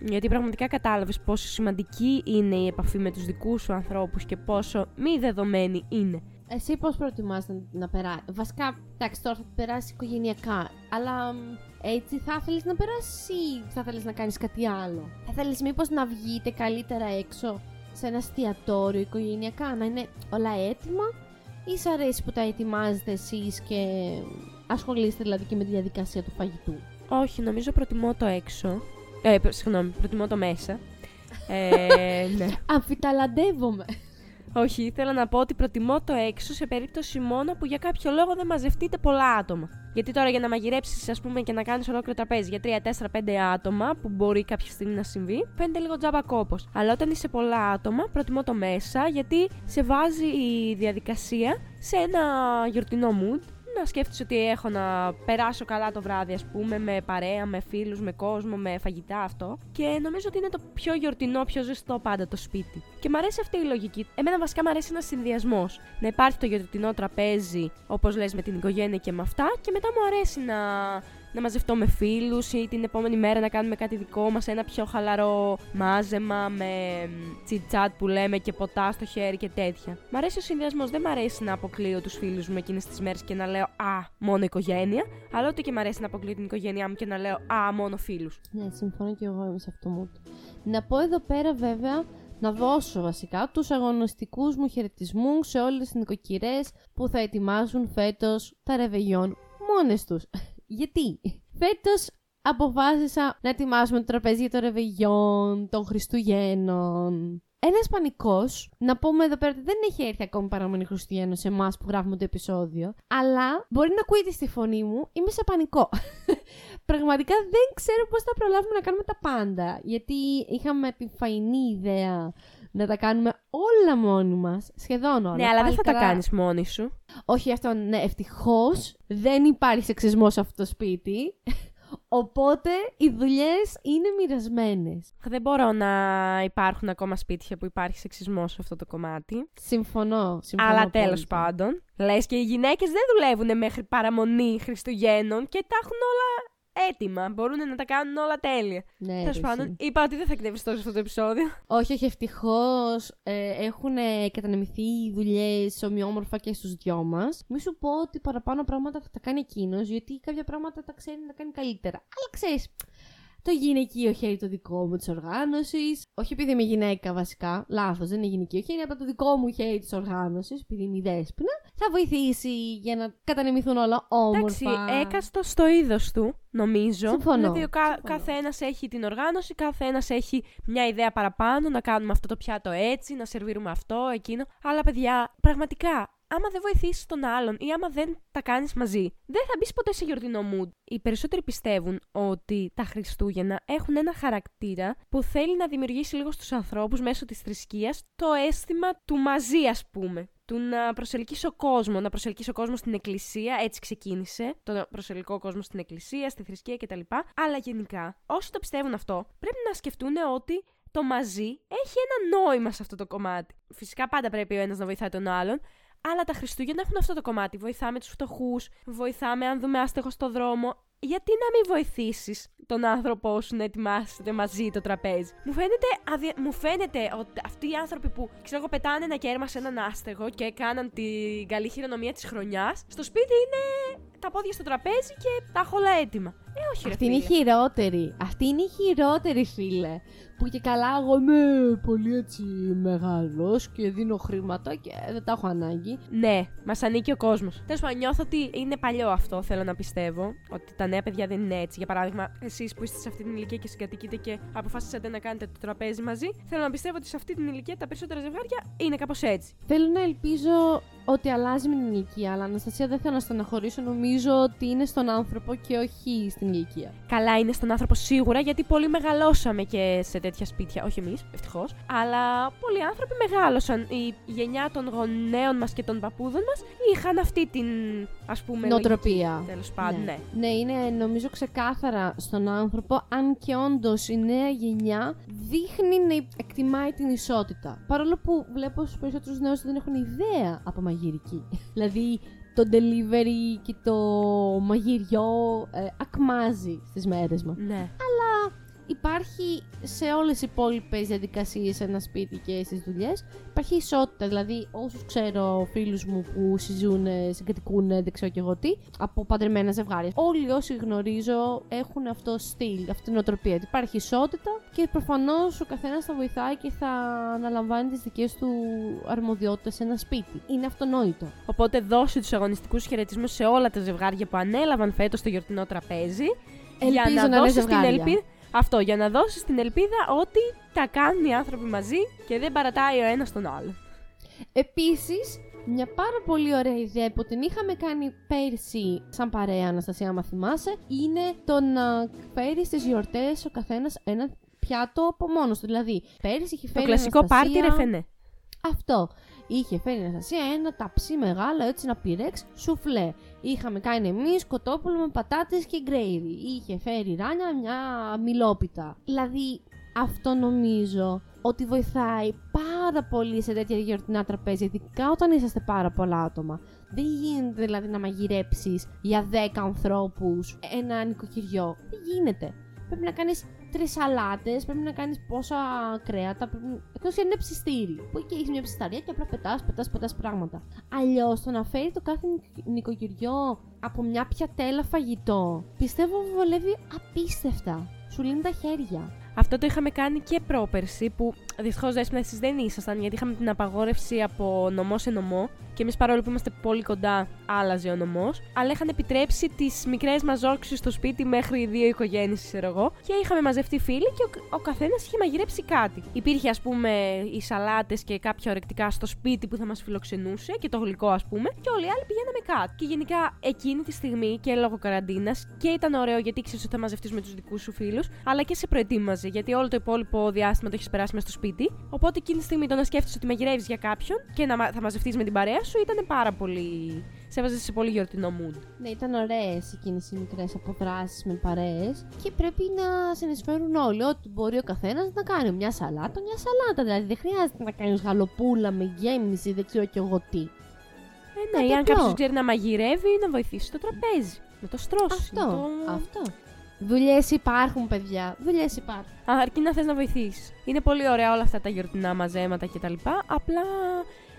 Γιατί πραγματικά κατάλαβες πόσο σημαντική είναι η επαφή με τους δικούς σου ανθρώπους και πόσο μη δεδομένη είναι. Εσύ πώς προτιμάς να, να περάσει. Βασικά, εντάξει, τώρα θα περάσει οικογενειακά. Αλλά μ, έτσι θα ήθελες να περάσει ή θα ήθελες να κάνεις κάτι άλλο; Θα ήθελες μήπως να βγείτε καλύτερα έξω σε ένα εστιατόριο οικογενειακά, να είναι όλα έτοιμα; Ή σ' αρέσει που τα ετοιμάζετε εσείς και ασχολείστε δηλαδή και με τη διαδικασία του φαγητού; Όχι, νομίζω προτιμώ το έξω. Ε, προ- συγγνώμη, προτιμώ το μέσα. Ε, ναι. Αμφιταλαντεύομαι. Όχι, ήθελα να πω ότι προτιμώ το έξω σε περίπτωση μόνο που για κάποιο λόγο δεν μαζευτείτε πολλά άτομα. Γιατί τώρα για να μαγειρέψεις, ας πούμε, και να κάνεις ολόκληρο τραπέζι για 3, 4, 5 άτομα, που μπορεί κάποια στιγμή να συμβεί, φαίνεται λίγο τζάμπα κόπος. Αλλά όταν είσαι πολλά άτομα, προτιμώ το μέσα, γιατί σε βάζει η διαδικασία σε ένα γιορτινό mood. Να σκέφτεσαι ότι έχω να περάσω καλά το βράδυ, ας πούμε, με παρέα, με φίλους, με κόσμο, με φαγητά αυτό. Και νομίζω ότι είναι το πιο γιορτινό, πιο ζεστό πάντα το σπίτι. Και μ' αρέσει αυτή η λογική. Εμένα βασικά μ' αρέσει ένας συνδυασμός. Να υπάρχει το γιορτινό τραπέζι, όπως λες, με την οικογένεια και με αυτά. Και μετά μου αρέσει να, να μαζευτώ με φίλους ή την επόμενη μέρα να κάνουμε κάτι δικό μας, ένα πιο χαλαρό μάζεμα με τσιτσάτ που λέμε και ποτά στο χέρι και τέτοια. Μ' αρέσει ο συνδυασμός. Δεν μ' αρέσει να αποκλείω τους φίλους μου εκείνες τις μέρες και να λέω Α, μόνο οικογένεια. Αλλά ούτε και μ' αρέσει να αποκλείω την οικογένειά μου και να λέω Α, μόνο φίλους. Ναι, συμφωνώ και εγώ είμαι σε αυτό μου. Να πω εδώ πέρα βέβαια, να δώσω βασικά τους αγωνιστικούς μου χαιρετισμούς σε όλες τις νοικοκυρές που θα ετοιμάσουν φέτος τα ρεβεγιόν μόνες τους. Γιατί; Φέτος αποφάσισα να ετοιμάσουμε το τραπέζι για το ρεβεγιόν των Χριστουγέννων. Ένας πανικός, να πούμε εδώ πέρα ότι δεν έχει έρθει ακόμη παραμονή Χριστουγέννων σε εμάς που γράφουμε το επεισόδιο, αλλά μπορεί να ακούγεται στη φωνή μου, είμαι σε πανικό. Πραγματικά δεν ξέρω πώς θα προλάβουμε να κάνουμε τα πάντα. Γιατί είχαμε τη φαϊνή ιδέα να τα κάνουμε όλα μόνοι μας, σχεδόν όλα. Ναι, αλλά δεν Πάλι θα τα καλά- κάνεις μόνη σου. Όχι αυτό, ναι, ευτυχώς δεν υπάρχει σεξισμός σε αυτό το σπίτι. Οπότε οι δουλειές είναι μοιρασμένες. Δεν μπορώ να υπάρχουν ακόμα σπίτια που υπάρχει σεξισμός σε αυτό το κομμάτι. Συμφωνώ. συμφωνώ Αλλά τέλος απόλυτα. πάντων, λες και οι γυναίκες δεν δουλεύουν μέχρι παραμονή Χριστουγέννων και τα έχουν όλα έτοιμα. Μπορούν να τα κάνουν όλα τέλεια. Ναι, Τέλος ρε, πάντων, εσύ. είπα ότι δεν θα εκτεύσει τόσο αυτό το επεισόδιο. Όχι, όχι, ευτυχώς ε, έχουν ε, κατανεμηθεί οι δουλειές ομοιόμορφα και στους δυο μας. Μη σου πω ότι παραπάνω πράγματα θα τα κάνει εκείνος, γιατί κάποια πράγματα τα ξέρει να τα κάνει καλύτερα. Αλλά ξέρεις, το γυναικείο χέρι το δικό μου της οργάνωσης. Όχι επειδή είμαι γυναίκα βασικά, λάθος, δεν είναι γυναικείο χέρι, απλά το δικό μου χέρι της οργάνωσης, επειδή είμαι η δέσποινα. Θα βοηθήσει για να κατανεμηθούν όλα όμορφα. Εντάξει, έκαστος στο είδος του, νομίζω. Συμφωνώ, Δηλαδή, ο κα- συμφωνώ. καθένας έχει την οργάνωση, καθένας έχει μια ιδέα παραπάνω, να κάνουμε αυτό το πιάτο έτσι, να σερβίρουμε αυτό, εκείνο. Αλλά, παιδιά, πραγματικά, άμα δεν βοηθήσεις τον άλλον ή άμα δεν τα κάνεις μαζί, δεν θα μπεις ποτέ σε γιορτινό mood. Οι περισσότεροι πιστεύουν ότι τα Χριστούγεννα έχουν ένα χαρακτήρα που θέλει να δημιουργήσει λίγο στους ανθρώπους μέσω της θρησκείας το αίσθημα του μαζί, ας πούμε του να προσελκύσω κόσμος, να προσελκύσω κόσμος στην εκκλησία, έτσι ξεκίνησε, το προσελκύω κόσμος στην εκκλησία, στη θρησκεία κτλ. Αλλά γενικά, όσοι το πιστεύουν αυτό, πρέπει να σκεφτούν ότι το μαζί έχει ένα νόημα σε αυτό το κομμάτι. Φυσικά πάντα πρέπει ο ένας να βοηθάει τον άλλον, αλλά τα Χριστούγεννα έχουν αυτό το κομμάτι. Βοηθάμε τους φτωχούς, βοηθάμε αν δούμε άστεγο στο δρόμο. Γιατί να μην βοηθήσεις τον άνθρωπό σου να ετοιμάσετε μαζί το τραπέζι; Μου φαίνεται, αδια... μου φαίνεται ότι αυτοί οι άνθρωποι που ξέρω εγώ πετάνε ένα κέρμα σε έναν άστεγο και κάναν την καλή χειρονομία της χρονιάς, στο σπίτι είναι τα πόδια στο τραπέζι και τα έχω όλα έτοιμα. Ε, όχι, ρε Αυτή είναι η φίλε. χειρότερη. Αυτή είναι η χειρότερη, φίλε. Που και καλά, εγώ είμαι πολύ έτσι μεγάλος και δίνω χρήματα και δεν τα έχω ανάγκη. Ναι, μας ανήκει ο κόσμος. Τέλος πάντων, νιώθω ότι είναι παλιό αυτό, θέλω να πιστεύω. Ότι τα νέα παιδιά δεν είναι έτσι. Για παράδειγμα, εσείς που είστε σε αυτή την ηλικία και συγκατοικείτε και αποφάσισατε να κάνετε το τραπέζι μαζί, θέλω να πιστεύω ότι σε αυτή την ηλικία τα περισσότερα ζευγάρια είναι κάπως έτσι. Θέλω να ελπίζω ότι αλλάζει με την ηλικία, αλλά Αναστασία δεν θέλω να στεναχωρήσω. Νομίζω ότι είναι στον άνθρωπο και όχι στην ηλικία. Καλά είναι στον άνθρωπο σίγουρα, γιατί πολύ μεγαλώσαμε και σε τέτοια σπίτια. Όχι εμείς, ευτυχώς. Αλλά πολλοί άνθρωποι μεγάλωσαν. Η γενιά των γονέων μας και των παππούδων μας είχαν αυτή την ας πούμε. Νοοτροπία. Τέλος πάντων, ναι. Ναι, είναι νομίζω ξεκάθαρα στον άνθρωπο, αν και όντως η νέα γενιά δείχνει να εκτιμάει την ισότητα. Παρόλο που βλέπω στους περισσότερους νέους δεν έχουν ιδέα από μαγειρική. δηλαδή το delivery και το μαγειριό ε, ακμάζει στις μέρες μας. ναι. Υπάρχει σε όλες οι υπόλοιπες διαδικασίες σε ένα σπίτι και στις δουλειές υπάρχει ισότητα, δηλαδή όσους ξέρω φίλους μου που συζούν, συγκατοικούν, δεν ξέρω και εγώ τι, από παντρεμένα ζευγάρια. Όλοι όσοι γνωρίζω έχουν αυτό το στυλ, αυτή την οτροπία. ότι Υπάρχει ισότητα και προφανώς ο καθένας θα βοηθάει και θα αναλαμβάνει τις δικές του αρμοδιότητες σε ένα σπίτι. Είναι αυτονόητο. Οπότε δώσει τους αγωνιστικούς χαιρετισμούς σε όλα τα ζευγάρια που ανέλαβαν φέτος το γιορτινό τραπέζι. για Ελπίζω να, να είναι δώσεις την ζευγάρια. ελπίδα. Αυτό, για να δώσεις την ελπίδα ότι τα κάνουν οι άνθρωποι μαζί και δεν παρατάει ο ένας τον άλλο. Επίσης, μια πάρα πολύ ωραία ιδέα που την είχαμε κάνει πέρσι σαν παρέα, Αναστασία, άμα θυμάσαι, είναι το να φέρει στις γιορτές ο καθένας ένα πιάτο από μόνος του. Δηλαδή, πέρσι είχε Το φέρει η κλασικό πάρτι Αναστασία- ρεφενέ. Αυτό. Είχε φέρει η Αναστασία ένα ταψί μεγάλο, έτσι να πυρέξ, σουφλέ. Είχαμε κάνει εμείς κοτόπουλο με πατάτες και γκρέιβι. Είχε φέρει η Ράνια μια μιλόπιτα. Δηλαδή, αυτό νομίζω ότι βοηθάει πάρα πολύ σε τέτοια γιορτινά τραπέζια, ειδικά όταν είσαστε πάρα πολλά άτομα. Δεν γίνεται δηλαδή να μαγειρέψεις για 10 ανθρώπους ένα νοικοκυριό. Δεν γίνεται. Πρέπει να κάνεις τρεις σαλάτες, πρέπει να κάνεις πόσα κρέατα. Πρέπει... Εκτός αν είναι ψιστήρι. Που εκεί έχεις μια ψισταρία και απλά πετάς, πετάς, πετάς πράγματα. Αλλιώς το να φέρει το κάθε νοικ- νοικοκυριό από μια πιατέλα φαγητό, πιστεύω βολεύει απίστευτα. Σου λύνει τα χέρια. Αυτό το είχαμε κάνει και πρόπερση που δυστυχώς δέσπινα εσεί δεν ήσασταν γιατί είχαμε την απαγόρευση από νομό σε νομό και εμείς παρόλο που είμαστε πολύ κοντά, άλλαζε ο νομός. Αλλά είχαν επιτρέψει τις μικρές μας όρξεις στο σπίτι μέχρι δύο οικογένειες, ξέρω εγώ. Και είχαμε μαζευτεί φίλοι και ο, ο καθένας είχε μαγειρέψει κάτι. Υπήρχε, ας πούμε, οι σαλάτες και κάποια ορεκτικά στο σπίτι που θα μας φιλοξενούσε και το γλυκό, ας πούμε. Και όλοι οι άλλοι πηγαίναμε κάτι. Και γενικά εκείνη τη στιγμή και λόγω καραντίνας και ήταν ωραίο γιατί ήξερε ότι θα μαζευτείς με τους δικούς σου φίλους, αλλά και σε προετοίμαζε γιατί όλο το υπόλοιπο διάστημα το έχεις περάσει μες στο σπίτι. Οπότε εκείνη τη στιγμή το να σκέφτεσαι ότι μαγειρεύεις για κάποιον και να μα- θα μαζευτείς με την παρέα σου ήταν πάρα πολύ. Σε έβαζες σε πολύ γιορτινό mood. Ναι, ήταν ωραίες εκείνες οι μικρές αποδράσεις με παρέες και πρέπει να συνεισφέρουν όλοι. Ό,τι μπορεί ο καθένας να κάνει. Μια σαλάτα, μια σαλάτα. Δηλαδή δεν χρειάζεται να κάνεις γαλοπούλα με γέμιση, δεν ξέρω κι εγώ τι. Ε, Κάτι ναι, ή αν απλό. κάποιο ξέρει να μαγειρεύει, να βοηθήσει το τραπέζι. Να το στρώσει. Αυτό. να το- Αυτό. Δουλειές υπάρχουν, παιδιά. Δουλειές υπάρχουν. Α, αρκεί να θες να βοηθήσεις. Είναι πολύ ωραία όλα αυτά τα γιορτινά μαζέματα κτλ. Απλά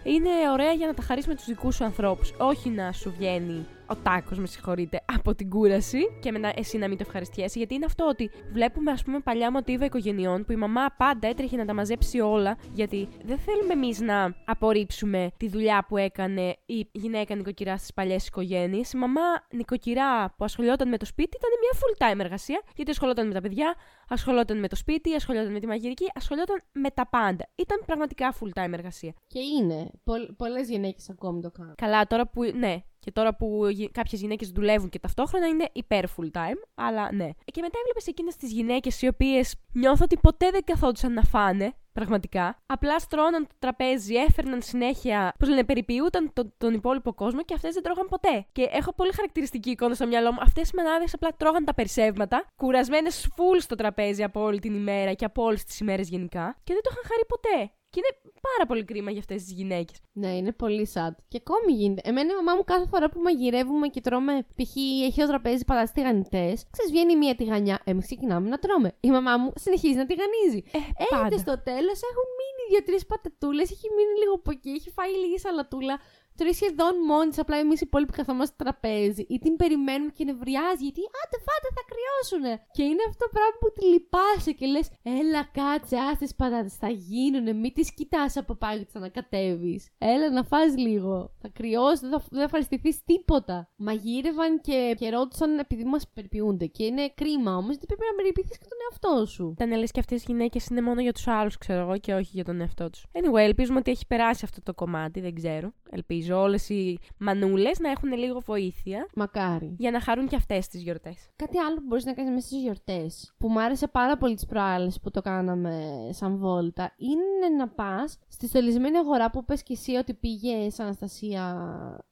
είναι ωραία για να τα χαρίσει με τους δικούς σου ανθρώπους. Όχι να σου βγαίνει ο τάκος, με συγχωρείτε, από την κούραση και μετά εσύ να μην το ευχαριστιέσαι. Γιατί είναι αυτό ότι βλέπουμε, ας πούμε, παλιά μοτίβα οικογενειών που η μαμά πάντα έτρεχε να τα μαζέψει όλα. Γιατί δεν θέλουμε εμείς να απορρίψουμε τη δουλειά που έκανε η γυναίκα νοικοκυρά στις παλιές οικογένειες. Η μαμά νοικοκυρά που ασχολιόταν με το σπίτι ήταν μια full time εργασία, γιατί ασχολόταν με τα παιδιά, ασχολόταν με το σπίτι, ασχολιόταν με τη μαγειρική, ασχολιόταν με τα πάντα. Ήταν πραγματικά full time εργασία. Και είναι. Πολλές γυναίκες ακόμη το κάνουν. Καλά, τώρα που. Ναι, και τώρα που κάποιες γυναίκες δουλεύουν και ταυτόχρονα είναι υπέρ full time, αλλά ναι. Και μετά έβλεπες εκείνες τις γυναίκες οι οποίες νιώθω ότι ποτέ δεν καθόντουσαν να φάνε, πραγματικά. Απλά στρώναν το τραπέζι, έφερναν συνέχεια, πώς λένε, περιποιούταν τον, τον υπόλοιπο κόσμο και αυτές δεν τρώγαν ποτέ. Και έχω πολύ χαρακτηριστική εικόνα στο μυαλό μου. Αυτές οι μανάδες απλά τρώγαν τα περσεύματα, κουρασμένες full στο τραπέζι από όλη την ημέρα και από όλες τις ημέρες γενικά, και δεν το είχαν χαρεί ποτέ. Και είναι πάρα πολύ κρίμα για αυτές τις γυναίκες. Ναι, είναι πολύ sad. Και ακόμη γίνεται. Εμένα η μαμά μου κάθε φορά που μαγειρεύουμε και τρώμε, π.χ. έχει ο τραπέζι πατάτε τηγανιτές, ξέρεις, βγαίνει μία τηγανιά. Εμείς ξεκινάμε να τρώμε. Η μαμά μου συνεχίζει να τηγανίζει. Ε, πάντα. στο τέλος έχουν μείνει δύο-τρεις πατατούλες, έχει μείνει λίγο από εκεί, έχει φάει λίγη σαλατούλα τρώει σχεδόν μόνη απλά εμείς οι υπόλοιποι καθόμαστε στο τραπέζι ή την περιμένουμε και νευριάζει γιατί άντε φάτε θα κρυώσουνε. Και είναι αυτό το πράγμα που τη λυπάσαι και λες, έλα κάτσε, άστε πατάτες, θα γίνουνε, μην τις κοιτάς από πάνω και τις ανακατεύεις. Έλα να φας λίγο. Θα κρυώσει, δεν θα, δεν θα ευχαριστηθεί τίποτα. Μαγείρευαν και, και ρώτησαν επειδή μας περιποιούνται. Και είναι κρίμα όμως γιατί πρέπει να περιποιηθείς και τον εαυτό σου. Τα λες και αυτές οι γυναίκες είναι μόνο για τους άλλους, ξέρω εγώ, και όχι για τον εαυτό τους. Anyway, ελπίζουμε ότι έχει περάσει αυτό το κομμάτι, δεν ξέρω. Ελπίζω ελπίζω όλες οι μανούλες να έχουν λίγο βοήθεια. Μακάρι. Για να χαρούν και αυτές τις γιορτές. Κάτι άλλο που μπορείς να κάνεις μέσα στις γιορτές, που μου άρεσε πάρα πολύ τις προάλλες που το κάναμε σαν βόλτα, είναι να πας στη στολισμένη αγορά που πες και εσύ ότι πήγε Αναστασία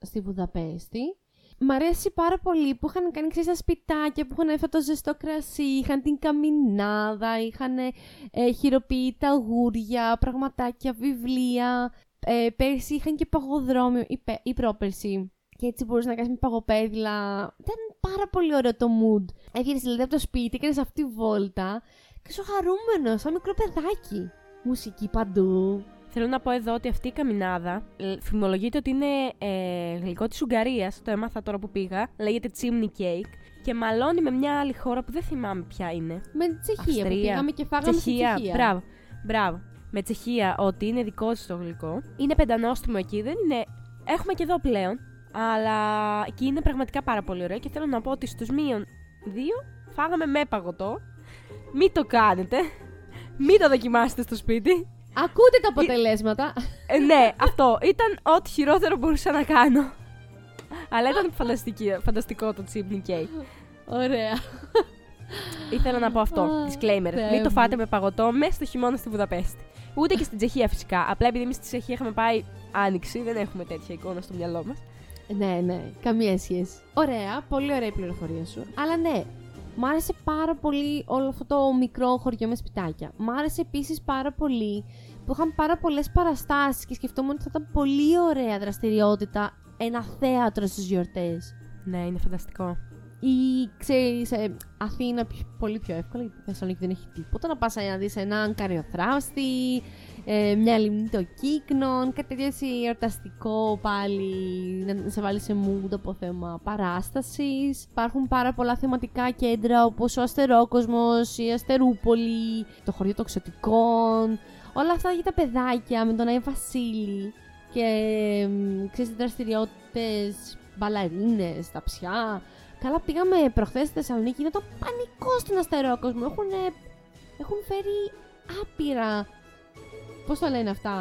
στη Βουδαπέστη. Μ' αρέσει πάρα πολύ που είχαν κάνει ξέρεις, τα σπιτάκια, που είχαν αυτό το ζεστό κρασί, είχαν την καμινάδα, είχαν ε, χειροποίητα γούρια, πραγματάκια, βιβλία. Ε, πέρσι είχαν και παγοδρόμιο ή, ή πρόπερσι. Και έτσι μπορούσες να κάνεις με παγοπέδιλα. Ήταν πάρα πολύ ωραίο το mood. Έβγαινε δηλαδή από το σπίτι, έκανες αυτή τη βόλτα και σου χαρούμενος, σαν μικρό παιδάκι. Μουσική παντού. Θέλω να πω εδώ ότι αυτή η καμινάδα φημολογείται ότι είναι ε, γλυκό της Ουγγαρίας. Το έμαθα τώρα που πήγα. Λέγεται chimney cake. Και μαλώνει με μια άλλη χώρα που δεν θυμάμαι ποια είναι. Με την Τσεχία Αυστρία. που πήγαμε και φάγαμε Τσεχία. Τσεχία. Μπράβο. Μπράβο με Τσεχία ότι είναι δικό της το γλυκό. Είναι πεντανόστιμο εκεί, δεν είναι. Έχουμε και εδώ πλέον. Αλλά εκεί είναι πραγματικά πάρα πολύ ωραίο και θέλω να πω ότι στους μείον δύο φάγαμε με παγωτό. Μην το κάνετε. Μην το δοκιμάσετε στο σπίτι. Ακούτε τα αποτελέσματα. Ε, ναι, αυτό. Ήταν ό,τι χειρότερο μπορούσα να κάνω. Αλλά ήταν φανταστικό το τσίπνι κέι. Ωραία. Ήθελα να πω αυτό. Disclaimer. Μην το φάτε με παγωτό μέσα στο χειμώνα στη Βουδαπέστη. Ούτε και στην Τσεχία φυσικά. Απλά επειδή εμείς στη Τσεχία είχαμε πάει άνοιξη, δεν έχουμε τέτοια εικόνα στο μυαλό μας. Ναι, ναι, καμία σχέση. Ωραία, πολύ ωραία η πληροφορία σου. Αλλά ναι, μ' άρεσε πάρα πολύ όλο αυτό το μικρό χωριό με σπιτάκια. Μ' άρεσε επίσης πάρα πολύ που είχαν πάρα πολλές παραστάσεις και σκεφτόμουν ότι θα ήταν πολύ ωραία δραστηριότητα ένα θέατρο στις γιορτές. Ναι, είναι φανταστικό. Ή ξέρεις, ε, Αθήνα πολύ πιο εύκολα, γιατί Θεσσαλονίκη δεν έχει τίποτα. Να πας να δεις έναν καριοθράστη, ε, μια λιμνή το κύκνων, κάτι τέτοιο έτσι εορταστικό πάλι, να σε βάλει σε mood από θέμα παράστασης. Υπάρχουν πάρα πολλά θεματικά κέντρα όπως ο Αστερόκοσμος, η Αστερούπολη, το χωριό των Ξωτικών. Όλα αυτά για τα παιδάκια με τον Άι Βασίλη και ξέρεις δραστηριότητες, μπαλαρίνες, ταψιά. Καλά, πήγαμε προχθές στη Θεσσαλονίκη. Είναι το πανικό στην αστερόκοσμο. Έχουν, έχουν φέρει άπειρα. Πώς το λένε αυτά.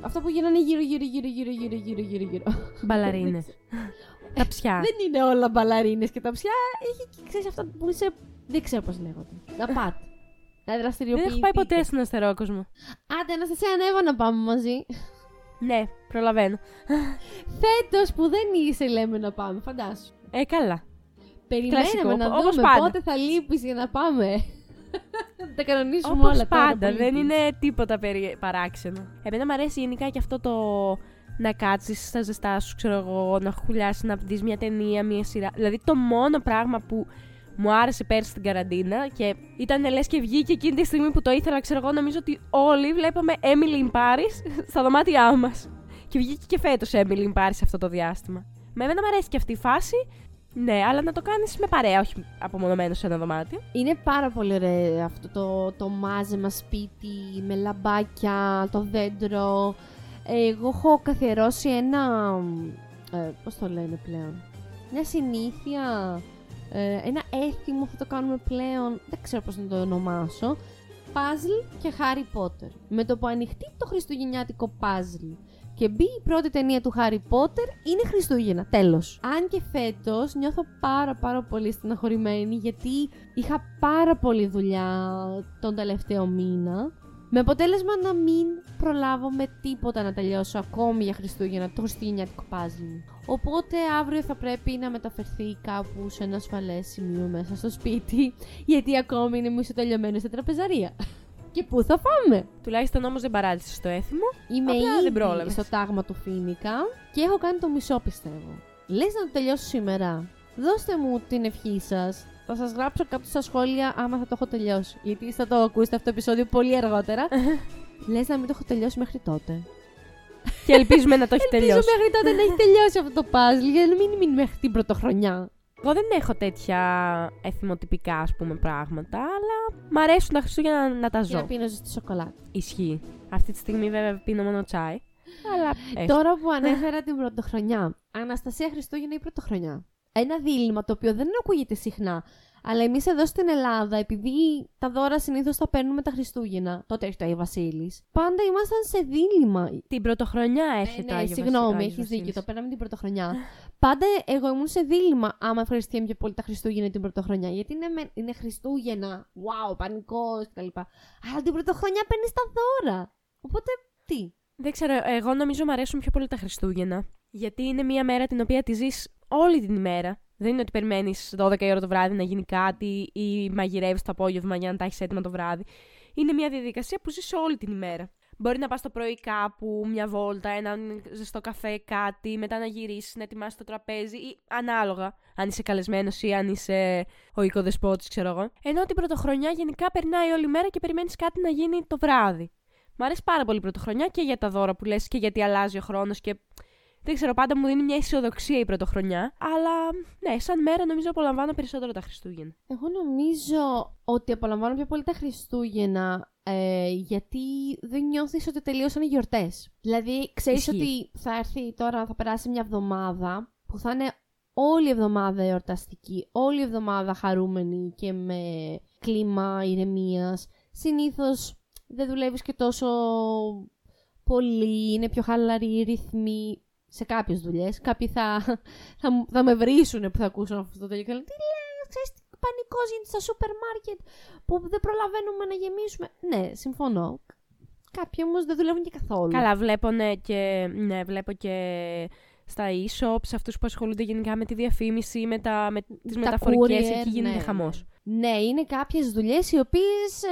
Αυτό που γίνανε γύρω, γύρω, γύρω, γύρω, γύρω, γύρω, γύρω, γύρω. Μπαλαρίνες. ταψιά. Δεν είναι όλα μπαλαρίνες και ταψιά. Έχει, ξέρεις αυτά που είσαι. Δεν ξέρω πώς λέγονται. Να πάτε. Να δραστηριοποιηθείτε. Δεν έχω πάει ποτέ στον αστερόκοσμο. Άντε, να σα ανέβω να πάμε μαζί. Ναι, προλαβαίνω. Φέτος που δεν είσαι, λέμε να πάμε, φαντάσου. Ε, καλά. Περιμένουμε να δούμε πάντα. πότε θα λείπεις για να πάμε. τα κανονίσουμε Όπως όλα πάντα, δεν είναι τίποτα περί... παράξενο. Εμένα μου αρέσει γενικά και αυτό το να κάτσεις στα ζεστά σου, ξέρω εγώ, να χουλιάσεις, να δεις μια ταινία, μια σειρά. Δηλαδή το μόνο πράγμα που μου άρεσε πέρσι στην καραντίνα και ήταν λες και βγήκε εκείνη τη στιγμή που το ήθελα, ξέρω εγώ, νομίζω ότι όλοι βλέπαμε Emily in Paris στα δωμάτια μας. Και βγήκε και φέτος Emily in Paris αυτό το διάστημα. Με εμένα μου αρέσει και αυτή η φάση. Ναι, αλλά να το κάνεις με παρέα, όχι απομονωμένος σε ένα δωμάτιο. Είναι πάρα πολύ ωραίο αυτό το, το μάζεμα σπίτι με λαμπάκια, το δέντρο. Εγώ έχω καθιερώσει ένα. Ε, Πώς το λένε πλέον. Μια συνήθεια. Ε, ένα έθιμο θα το κάνουμε πλέον. Δεν ξέρω πώς να το ονομάσω. Παζλ και Harry Potter. Με το που ανοιχτεί το χριστουγεννιάτικο παζλ και μπει η πρώτη ταινία του Harry Potter, είναι Χριστούγεννα. Τέλος. Αν και φέτος νιώθω πάρα πάρα πολύ στεναχωρημένη γιατί είχα πάρα πολύ δουλειά τον τελευταίο μήνα. Με αποτέλεσμα να μην προλάβω με τίποτα να τελειώσω ακόμη για Χριστούγεννα το χριστουγεννιάτικο παζλ μου. Οπότε αύριο θα πρέπει να μεταφερθεί κάπου σε ένα ασφαλές σημείο μέσα στο σπίτι, γιατί ακόμη είναι μισοτελειωμένο στα τραπεζαρία. Και πού θα πάμε! Τουλάχιστον όμως δεν παράτησε το έθιμο. Είμαι Απλά δεν ήδη πρόλαβες. στο τάγμα του Φίνικα και έχω κάνει το μισό πιστεύω. Λες να το τελειώσω σήμερα. Δώστε μου την ευχή σας. Θα σας γράψω κάτω στα σχόλια άμα θα το έχω τελειώσει. Γιατί θα το ακούσετε αυτό το επεισόδιο πολύ αργότερα. Λες να μην το έχω τελειώσει μέχρι τότε. και ελπίζουμε να το έχει Ελπίζω τελειώσει. μέχρι τότε να έχει τελειώσει αυτό το puzzle για να μην μείνει μέχρι την πρωτοχρονιά. Εγώ δεν έχω τέτοια εθιμοτυπικά ας πούμε πράγματα, αλλά μ' αρέσουν τα Χριστούγεννα να, να τα Και ζω. να πίνω στη σοκολάτα. Ισχύει. Αυτή τη στιγμή βέβαια πίνω μόνο τσάι. Αλλά έστω. Τώρα που ανέφερα την πρωτοχρονιά. Αναστασία Χριστούγεννα ή πρωτοχρονιά; Ένα δίλημα το οποίο δεν ακούγεται συχνά. Αλλά εμείς εδώ στην Ελλάδα, επειδή τα δώρα συνήθως τα παίρνουμε τα Χριστούγεννα, τότε έχει το Άγιο Βασίλης, πάντα ήμασταν σε δίλημα. Την πρωτοχρονιά έρχεται Ε, το ναι, Άγιο συγγνώμη, Βασίλης- έχεις Άγιος δίκιο. Το Βασίλης. παίρναμε την πρωτοχρονιά. πάντα εγώ ήμουν σε δίλημα άμα ευχαριστιέμαι πιο πολύ τα Χριστούγεννα ή την πρωτοχρονιά. Γιατί είναι, με- είναι Χριστούγεννα, wow, πανικός κτλ. Αλλά την πρωτοχρονιά παίρνεις τα δώρα. Οπότε τι; Δεν ξέρω, εγώ νομίζω μου αρέσουν πιο πολύ τα Χριστούγεννα. Γιατί είναι μια μέρα την οποία τη ζεις όλη την ημέρα. Δεν είναι ότι περιμένεις 12 η ώρα το βράδυ να γίνει κάτι ή μαγειρεύεις το απόγευμα για να τα έχεις έτοιμα το βράδυ. Είναι μια διαδικασία που ζεις όλη την ημέρα. Μπορεί να πας το πρωί κάπου, μια βόλτα, έναν ζεστό καφέ, κάτι, μετά να γυρίσεις, να ετοιμάσεις το τραπέζι ή ανάλογα. Αν είσαι καλεσμένος ή αν είσαι ο οικοδεσπότης, ξέρω εγώ. Ενώ την πρωτοχρονιά γενικά περνάει όλη μέρα και περιμένεις κάτι να γίνει το βράδυ. Μ' αρέσει πάρα πολύ η πρωτοχρονιά και για τα δώρα που λες και γιατί αλλάζει ο χρόνος και δεν ξέρω, πάντα μου δίνει μια αισιοδοξία η πρωτοχρονιά. Αλλά ναι, σαν μέρα νομίζω απολαμβάνω περισσότερο τα Χριστούγεννα. Εγώ νομίζω ότι απολαμβάνω πιο πολύ τα Χριστούγεννα ε, γιατί δεν νιώθεις ότι τελείωσαν οι γιορτές. Δηλαδή, ξέρεις Ισχύει. ότι θα έρθει τώρα, θα περάσει μια εβδομάδα που θα είναι όλη η εβδομάδα εορταστική, όλη η εβδομάδα χαρούμενη και με κλίμα ηρεμίας. Συνήθως δεν δουλεύεις και τόσο πολύ, είναι πιο χαλαροί οι ρυθμοί σε κάποιες δουλειές. Κάποιοι θα, θα, μου- θα με βρίσουν που θα ακούσουν αυτό το τέλειο και λένε, τι λες, ξέρεις τι πανικός γίνεται στα σούπερ μάρκετ που δεν προλαβαίνουμε να γεμίσουμε. Ναι, συμφωνώ. Κάποιοι όμως δεν δουλεύουν και καθόλου. Καλά, βλέπω ναι, και, ναι, βλέπω και στα e-shops αυτούς που ασχολούνται γενικά με τη διαφήμιση, με, τα, με τις Τα μεταφορικές, courier, εκεί γίνεται ναι, χαμός. Ναι, είναι κάποιες δουλειές οι οποίες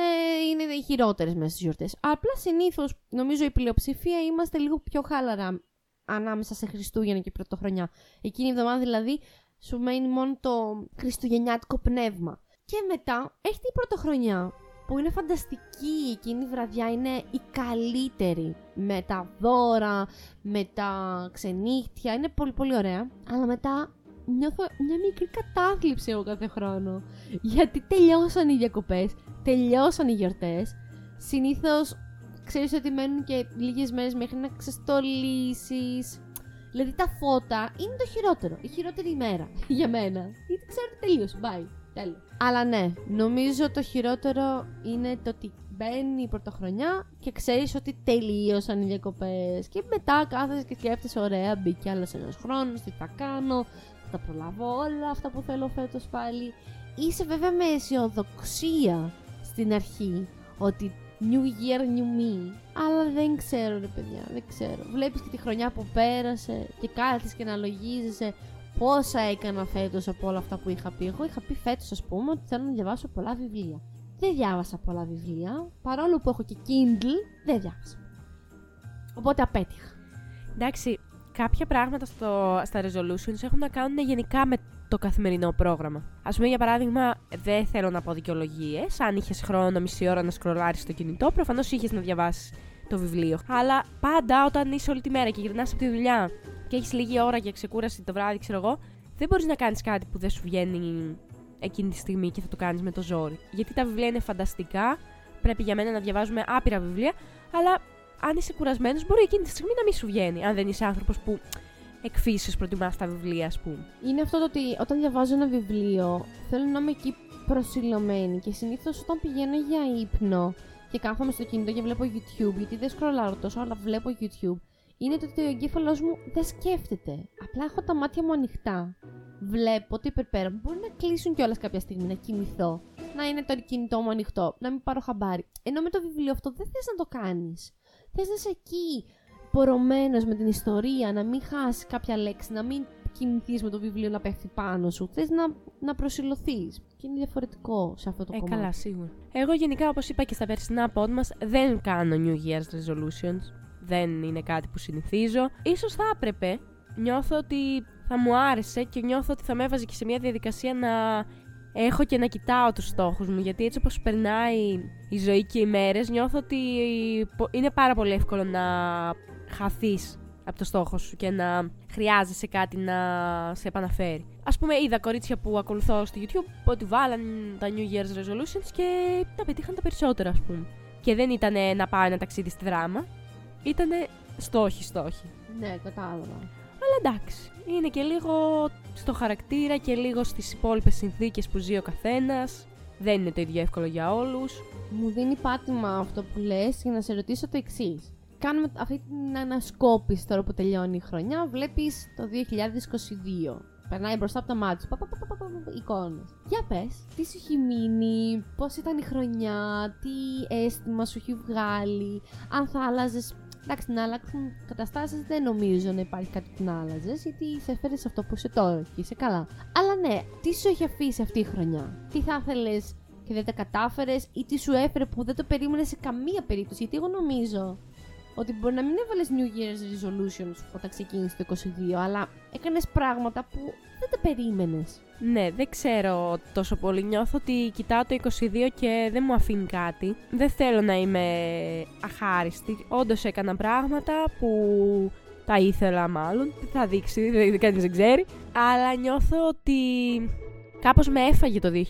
είναι οι χειρότερες μέσα στις γιορτές. Απλά συνήθως, νομίζω η πλειοψηφία είμαστε λίγο πιο χάλαρα ανάμεσα σε Χριστούγεννα και Πρωτοχρονιά. Εκείνη η εβδομάδα δηλαδή σου μένει μόνο το χριστουγεννιάτικο πνεύμα. Και μετά έρχεται η Πρωτοχρονιά που είναι φανταστική. Εκείνη η βραδιά είναι η καλύτερη. Με τα δώρα, με τα ξενύχτια. Είναι πολύ πολύ ωραία. Αλλά μετά νιώθω μια μικρή κατάθλιψη εγώ κάθε χρόνο. Γιατί τελειώσαν οι διακοπές, τελειώσαν οι γιορτές. Συνήθως ξέρεις ότι μένουν και λίγες μέρες μέχρι να ξεστολίσεις. Δηλαδή τα φώτα είναι το χειρότερο. Η χειρότερη ημέρα για μένα. Γιατί ξέρω ότι τελείωσε. Bye. Τέλος. Αλλά ναι, νομίζω το χειρότερο είναι το ότι μπαίνει η πρωτοχρονιά και ξέρεις ότι τελείωσαν οι διακοπές. Και μετά κάθεσαι και σκέφτεσαι, ωραία, μπήκε άλλος ένας χρόνος, τι θα κάνω, θα τα προλάβω όλα αυτά που θέλω φέτος πάλι. Είσαι βέβαια με αισιοδοξία στην αρχή ότι New Year, New Me. Αλλά δεν ξέρω ρε παιδιά, δεν ξέρω. Βλέπεις και τη χρονιά που πέρασε και κάθεσαι και να λογίζεσαι πόσα έκανα φέτος από όλα αυτά που είχα πει. Εγώ είχα πει φέτος ας πούμε ότι θέλω να διαβάσω πολλά βιβλία. Δεν διάβασα πολλά βιβλία, παρόλο που έχω και Kindle, δεν διάβασα. Οπότε απέτυχα. Εντάξει, κάποια πράγματα στο, στα resolutions έχουν να κάνουν γενικά με το καθημερινό πρόγραμμα. Α πούμε, για παράδειγμα, δεν θέλω να πω δικαιολογίες. Αν είχες χρόνο μισή ώρα να σκρολάρει το κινητό, προφανώς είχες να διαβάσεις το βιβλίο. Αλλά πάντα όταν είσαι όλη τη μέρα και γυρνάς από τη δουλειά και έχεις λίγη ώρα για ξεκούραση το βράδυ, ξέρω εγώ, δεν μπορείς να κάνεις κάτι που δεν σου βγαίνει εκείνη τη στιγμή και θα το κάνεις με το ζόρι. Γιατί τα βιβλία είναι φανταστικά, πρέπει για μένα να διαβάζουμε άπειρα βιβλία, αλλά αν είσαι κουρασμένος, μπορεί εκείνη τη στιγμή να μην σου βγαίνει. Αν δεν είσαι άνθρωπος που εκφύσεις προτιμάς τα βιβλία, ας πούμε. Είναι αυτό το ότι όταν διαβάζω ένα βιβλίο, θέλω να είμαι εκεί προσιλωμένη και συνήθως όταν πηγαίνω για ύπνο και κάθομαι στο κινητό και βλέπω YouTube, γιατί δεν σκρολάρω τόσο, αλλά βλέπω YouTube, είναι το ότι ο εγκέφαλός μου δεν σκέφτεται. Απλά έχω τα μάτια μου ανοιχτά. Βλέπω το υπερπέρα μου. Μπορεί να κλείσουν κιόλας κάποια στιγμή, να κοιμηθώ. Να είναι το κινητό μου ανοιχτό, να μην πάρω χαμπάρι. Ενώ με το βιβλίο αυτό δεν θες να το κάνεις. Θε να είσαι εκεί, πορωμένος με την ιστορία, να μην χάσει κάποια λέξη, να μην κινηθείς με το βιβλίο να πέφτει πάνω σου. Θες να, να προσιλωθείς. Και είναι διαφορετικό σε αυτό το ε, κομμάτι. Καλά, σίγουρα. Εγώ γενικά, όπως είπα και στα περσινά pod μας, δεν κάνω New Year's resolutions. Δεν είναι κάτι που συνηθίζω. Ίσως θα έπρεπε. Νιώθω ότι θα μου άρεσε και νιώθω ότι θα με έβαζε και σε μια διαδικασία να έχω και να κοιτάω τους στόχους μου. Γιατί έτσι όπως περνάει η ζωή και οι μέρες, νιώθω ότι είναι πάρα πολύ εύκολο να χαθείς από το στόχο σου και να χρειάζεσαι κάτι να σε επαναφέρει. Α πούμε, είδα κορίτσια που ακολουθώ στο YouTube ότι βάλαν τα New Year's Resolutions και τα πετύχαν τα περισσότερα, ας πούμε. Και δεν ήταν να πάω ένα ταξίδι στη δράμα, ήταν στόχοι στόχοι. Ναι, κατάλαβα. Αλλά εντάξει, είναι και λίγο στο χαρακτήρα και λίγο στις υπόλοιπες συνθήκες που ζει ο καθένας. Δεν είναι το ίδιο εύκολο για όλους. Μου δίνει πάτημα αυτό που λες για να σε ρωτήσω το εξής. Κάνουμε αυτή την ανασκόπηση τώρα που τελειώνει η χρονιά. Βλέπεις το 2022. Περνάει μπροστά από τα μάτια σου. Εικόνες. Για πες, τι σου έχει μείνει, πώς ήταν η χρονιά, τι αίσθημα σου έχει βγάλει, αν θα άλλαζες Εντάξει, να αλλάξουν καταστάσεις δεν νομίζω να υπάρχει κάτι που να άλλαζες, γιατί σε έφερες σε αυτό που είσαι τώρα και είσαι καλά. Αλλά ναι, τι σου έχει αφήσει αυτή η χρονιά, τι θα ήθελες και δεν τα κατάφερες, ή τι σου έφερε που δεν το περίμενες σε καμία περίπτωση; Γιατί εγώ νομίζω ότι μπορεί να μην έβαλες New Year's resolutions όταν ξεκίνησε το 22, αλλά έκανες πράγματα που δεν τα περίμενες. Ναι, δεν ξέρω τόσο πολύ. Νιώθω ότι κοιτάω το 22 και δεν μου αφήνει κάτι. Δεν θέλω να είμαι αχάριστη. Όντως έκανα πράγματα που τα ήθελα μάλλον. Θα δείξει, δεν, κανείς δεν ξέρει. Αλλά νιώθω ότι κάπως με έφαγε το 2022.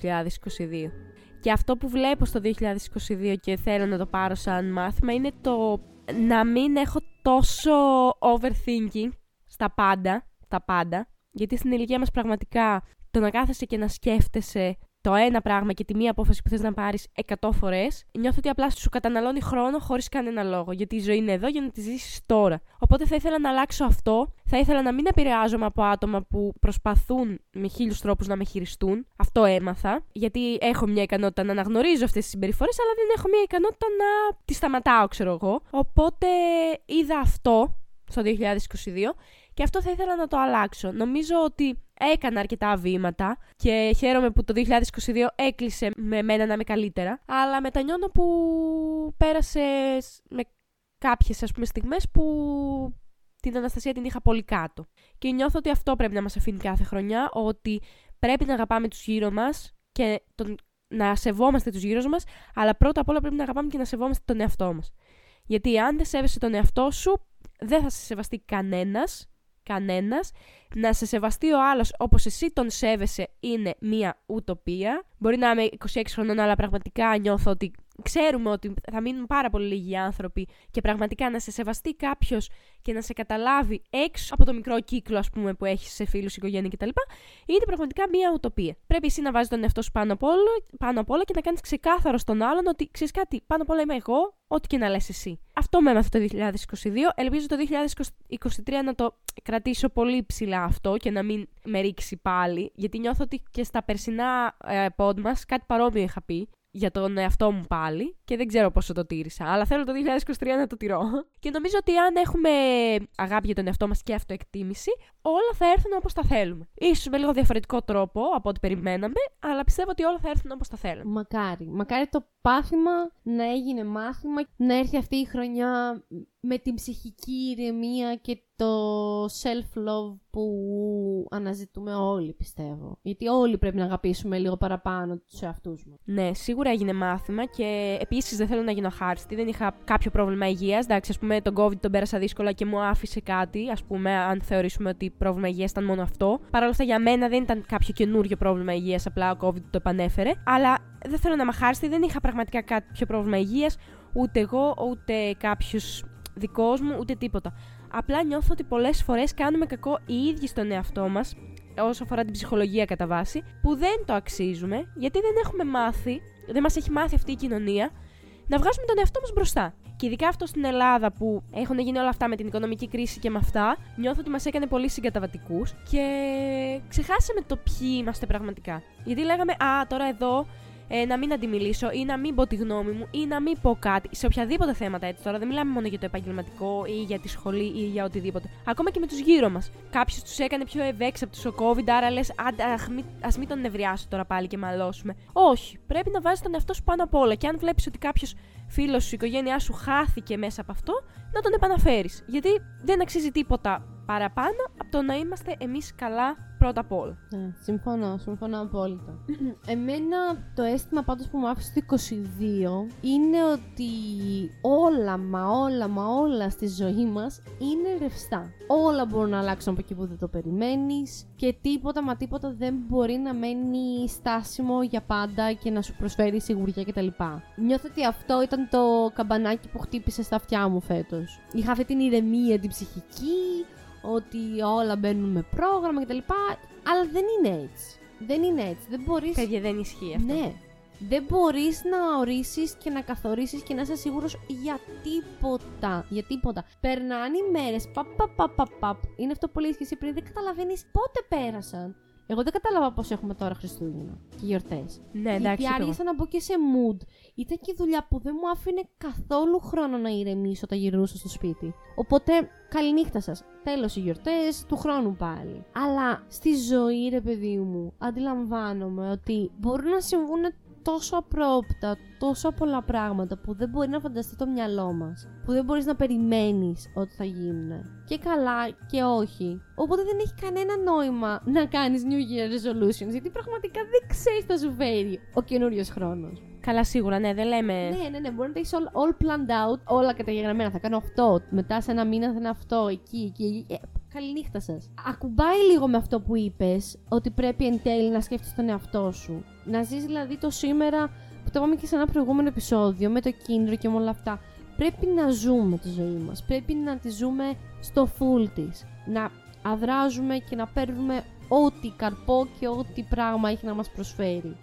Και αυτό που βλέπω στο 2022 και θέλω να το πάρω σαν μάθημα είναι το να μην έχω τόσο overthinking στα πάντα, τα πάντα, γιατί στην ηλικία μας πραγματικά το να κάθεσαι και να σκέφτεσαι το ένα πράγμα και τη μία απόφαση που θες να πάρεις 100 φορές, νιώθω ότι απλά σου καταναλώνει χρόνο χωρίς κανένα λόγο. Γιατί η ζωή είναι εδώ για να τη ζήσεις τώρα. Οπότε θα ήθελα να αλλάξω αυτό. Θα ήθελα να μην επηρεάζομαι από άτομα που προσπαθούν με χίλιους τρόπους να με χειριστούν. Αυτό έμαθα. Γιατί έχω μια ικανότητα να αναγνωρίζω αυτές τις συμπεριφορές, αλλά δεν έχω μια ικανότητα να τις σταματάω, ξέρω εγώ. Οπότε είδα αυτό στο 2022 και αυτό θα ήθελα να το αλλάξω. Νομίζω ότι έκανα αρκετά βήματα και χαίρομαι που το 2022 έκλεισε με μένα να είμαι καλύτερα. Αλλά μετανιώνω που πέρασε με κάποιες ας πούμε στιγμές που την Αναστασία την είχα πολύ κάτω. Και νιώθω ότι αυτό πρέπει να μας αφήνει κάθε χρονιά, ότι πρέπει να αγαπάμε τους γύρω μας και τον, να σεβόμαστε τους γύρω μας, αλλά πρώτα απ' όλα πρέπει να αγαπάμε και να σεβόμαστε τον εαυτό μας. Γιατί αν δεν σέβεσαι τον εαυτό σου, δεν θα σε σεβαστεί κανένας κανένας. Να σε σεβαστεί ο άλλος όπως εσύ τον σέβεσαι είναι μία ουτοπία. Μπορεί να είμαι 26 χρονών, αλλά πραγματικά νιώθω ότι ξέρουμε ότι θα μείνουν πάρα πολύ λίγοι άνθρωποι και πραγματικά να σε σεβαστεί κάποιος και να σε καταλάβει έξω από το μικρό κύκλο ας πούμε, που έχεις σε φίλους, οικογένεια κτλ. είναι πραγματικά μια ουτοπία. Πρέπει εσύ να βάζεις τον εαυτό σου πάνω απ' όλο, πάνω απ όλα και να κάνεις ξεκάθαρο στον άλλον ότι ξέρεις κάτι, πάνω απ' όλα είμαι εγώ, ό,τι και να λες εσύ. Αυτό με έμαθε το 2022. Ελπίζω το 2023 να το κρατήσω πολύ ψηλά αυτό και να μην με ρίξει πάλι, γιατί νιώθω ότι και στα περσινά ε, pod μας κάτι παρόμοιο είχα πει για τον εαυτό μου πάλι και δεν ξέρω πόσο το τήρησα. Αλλά θέλω το 2023 να το τηρώ. Και νομίζω ότι αν έχουμε αγάπη για τον εαυτό μας και αυτοεκτίμηση, όλα θα έρθουν όπως τα θέλουμε. σω με λίγο διαφορετικό τρόπο από ό,τι περιμέναμε, αλλά πιστεύω ότι όλα θα έρθουν όπως τα θέλουμε. Μακάρι. Μακάρι το πάθημα να έγινε μάθημα, να έρθει αυτή η χρονιά με την ψυχική ηρεμία και το self-love που αναζητούμε όλοι, πιστεύω. Γιατί όλοι πρέπει να αγαπήσουμε λίγο παραπάνω τους εαυτούς μας. Ναι, σίγουρα έγινε μάθημα και επίσης δεν θέλω να γίνω χάριστη. Δεν είχα κάποιο πρόβλημα υγείας. Εντάξει, ας πούμε, τον COVID τον πέρασα δύσκολα και μου άφησε κάτι. Α πούμε, αν θεωρήσουμε ότι πρόβλημα υγείας ήταν μόνο αυτό. Παρ' όλα αυτά, για μένα δεν ήταν κάποιο καινούριο πρόβλημα υγείας, απλά ο COVID το επανέφερε. Αλλά δεν θέλω να είμαι χάριστη, δεν είχα πραγματικά κάποιο πρόβλημα υγείας. Ούτε εγώ, ούτε κάποιος δικός μου, ούτε τίποτα. Απλά νιώθω ότι πολλές φορές κάνουμε κακό οι ίδιοι στον εαυτό μας, όσο αφορά την ψυχολογία κατά βάση, που δεν το αξίζουμε, γιατί δεν έχουμε μάθει, δεν μας έχει μάθει αυτή η κοινωνία, να βγάζουμε τον εαυτό μας μπροστά. Και ειδικά αυτό στην Ελλάδα που έχουν γίνει όλα αυτά με την οικονομική κρίση και με αυτά, νιώθω ότι μας έκανε πολύ συγκαταβατικούς και ξεχάσαμε το ποιοι είμαστε πραγματικά. Γιατί λέγαμε, Α, τώρα εδώ ε, να μην αντιμιλήσω ή να μην πω τη γνώμη μου ή να μην πω κάτι. Σε οποιαδήποτε θέματα έτσι τώρα. Δεν μιλάμε μόνο για το επαγγελματικό ή για τη σχολή ή για οτιδήποτε. Ακόμα και με τους γύρω μας. Κάποιος τους έκανε πιο ευέξαπτους ο COVID, άρα λες, ας μην τον νευριάσω τώρα πάλι και μαλώσουμε. Όχι. Πρέπει να βάζεις τον εαυτό σου πάνω απ' όλα. Και αν βλέπεις ότι κάποιος φίλος σου, η οικογένειά σου χάθηκε μέσα από αυτό, να τον επαναφέρεις. Γιατί δεν αξίζει τίποτα παραπάνω από το να είμαστε εμείς καλά πρώτα απ' όλα. Ναι, συμφωνώ, συμφωνώ απόλυτα. Εμένα το αίσθημα πάντως που μου άφησε το 22 είναι ότι όλα, μα όλα, μα όλα στη ζωή μας είναι ρευστά. Όλα μπορούν να αλλάξουν από εκεί που δεν το περιμένεις και τίποτα, μα τίποτα δεν μπορεί να μένει στάσιμο για πάντα και να σου προσφέρει σιγουριά κτλ. Νιώθω ότι αυτό ήταν το καμπανάκι που χτύπησε στα αυτιά μου φέτος. Είχα αυτή την ηρεμία την ψυχική, ότι όλα μπαίνουν με πρόγραμμα κτλ. Αλλά δεν είναι έτσι. Δεν είναι έτσι. Δεν μπορείς... Παιδιά, δεν ισχύει αυτό. Ναι. Δεν μπορείς να ορίσεις και να καθορίσεις και να είσαι σίγουρος για τίποτα. Για τίποτα. Περνάνε οι μέρες, παπ, παπ, παπ, παπ, Είναι αυτό που λες και εσύ πριν, δεν καταλαβαίνεις πότε πέρασαν. Εγώ δεν κατάλαβα πώς έχουμε τώρα Χριστούγεννα και γιορτές. Ναι, εντάξει. Γιατί άργησα να μπω και σε mood. Ήταν και η δουλειά που δεν μου άφηνε καθόλου χρόνο να ηρεμήσω όταν γυρνούσα στο σπίτι. Οπότε, καληνύχτα σας. Τέλος οι γιορτές, του χρόνου πάλι. Αλλά στη ζωή, ρε παιδί μου, αντιλαμβάνομαι ότι μπορούν να συμβούν τόσο απρόπτα, τόσο πολλά πράγματα που δεν μπορεί να φανταστεί το μυαλό μας. Που δεν μπορείς να περιμένεις ότι θα γίνουν. Και καλά και όχι. Οπότε δεν έχει κανένα νόημα να κάνεις New Year resolutions, γιατί πραγματικά δεν ξέρεις τι θα σου φέρει ο καινούριος χρόνος. Καλά, σίγουρα, ναι, δεν λέμε. Ναι, ναι, ναι, μπορεί να τα έχεις all, all planned out, όλα καταγεγραμμένα. Θα κάνω αυτό, μετά σε ένα μήνα θα είναι αυτό, εκεί, εκεί. εκεί. Ε, καληνύχτα σας. Ακουμπάει λίγο με αυτό που είπες, ότι πρέπει εν τέλει να σκέφτεσαι τον εαυτό σου. Να ζεις δηλαδή το σήμερα, που το είπαμε και σε ένα προηγούμενο επεισόδιο, με το κίνδυνο και με όλα αυτά. Πρέπει να ζούμε τη ζωή μας. Πρέπει να τη ζούμε στο full της. Να αδράζουμε και να παίρνουμε ό,τι καρπό και ό,τι πράγμα έχει να μας προσφέρει.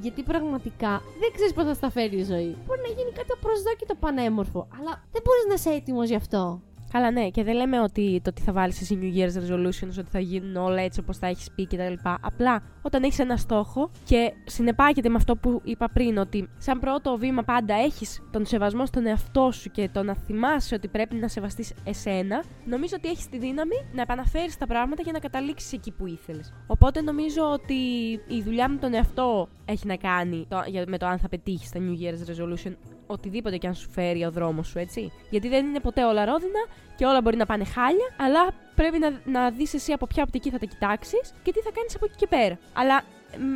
Γιατί πραγματικά δεν ξέρεις πώς θα στα φέρει η ζωή. Μπορεί να γίνει κάτι απροσδόκητο πανέμορφο, αλλά δεν μπορείς να είσαι έτοιμος γι' αυτό. Καλά, ναι, και δεν λέμε ότι το τι θα βάλεις εσύ New Year's resolutions, ότι θα γίνουν όλα έτσι όπως τα έχεις πει κτλ. Απλά όταν έχεις ένα στόχο και συνεπάγεται με αυτό που είπα πριν, ότι σαν πρώτο βήμα πάντα έχεις τον σεβασμό στον εαυτό σου και το να θυμάσαι ότι πρέπει να σεβαστείς εσένα, νομίζω ότι έχεις τη δύναμη να επαναφέρεις τα πράγματα για να καταλήξεις εκεί που ήθελες. Οπότε νομίζω ότι η δουλειά με τον εαυτό έχει να κάνει το, με το αν θα πετύχεις τα New Year's resolution οτιδήποτε και αν σου φέρει ο δρόμος σου, έτσι. Γιατί δεν είναι ποτέ όλα ρόδινα και όλα μπορεί να πάνε χάλια, αλλά πρέπει να, να δεις εσύ από ποια οπτική θα τα κοιτάξεις και τι θα κάνεις από εκεί και πέρα. Αλλά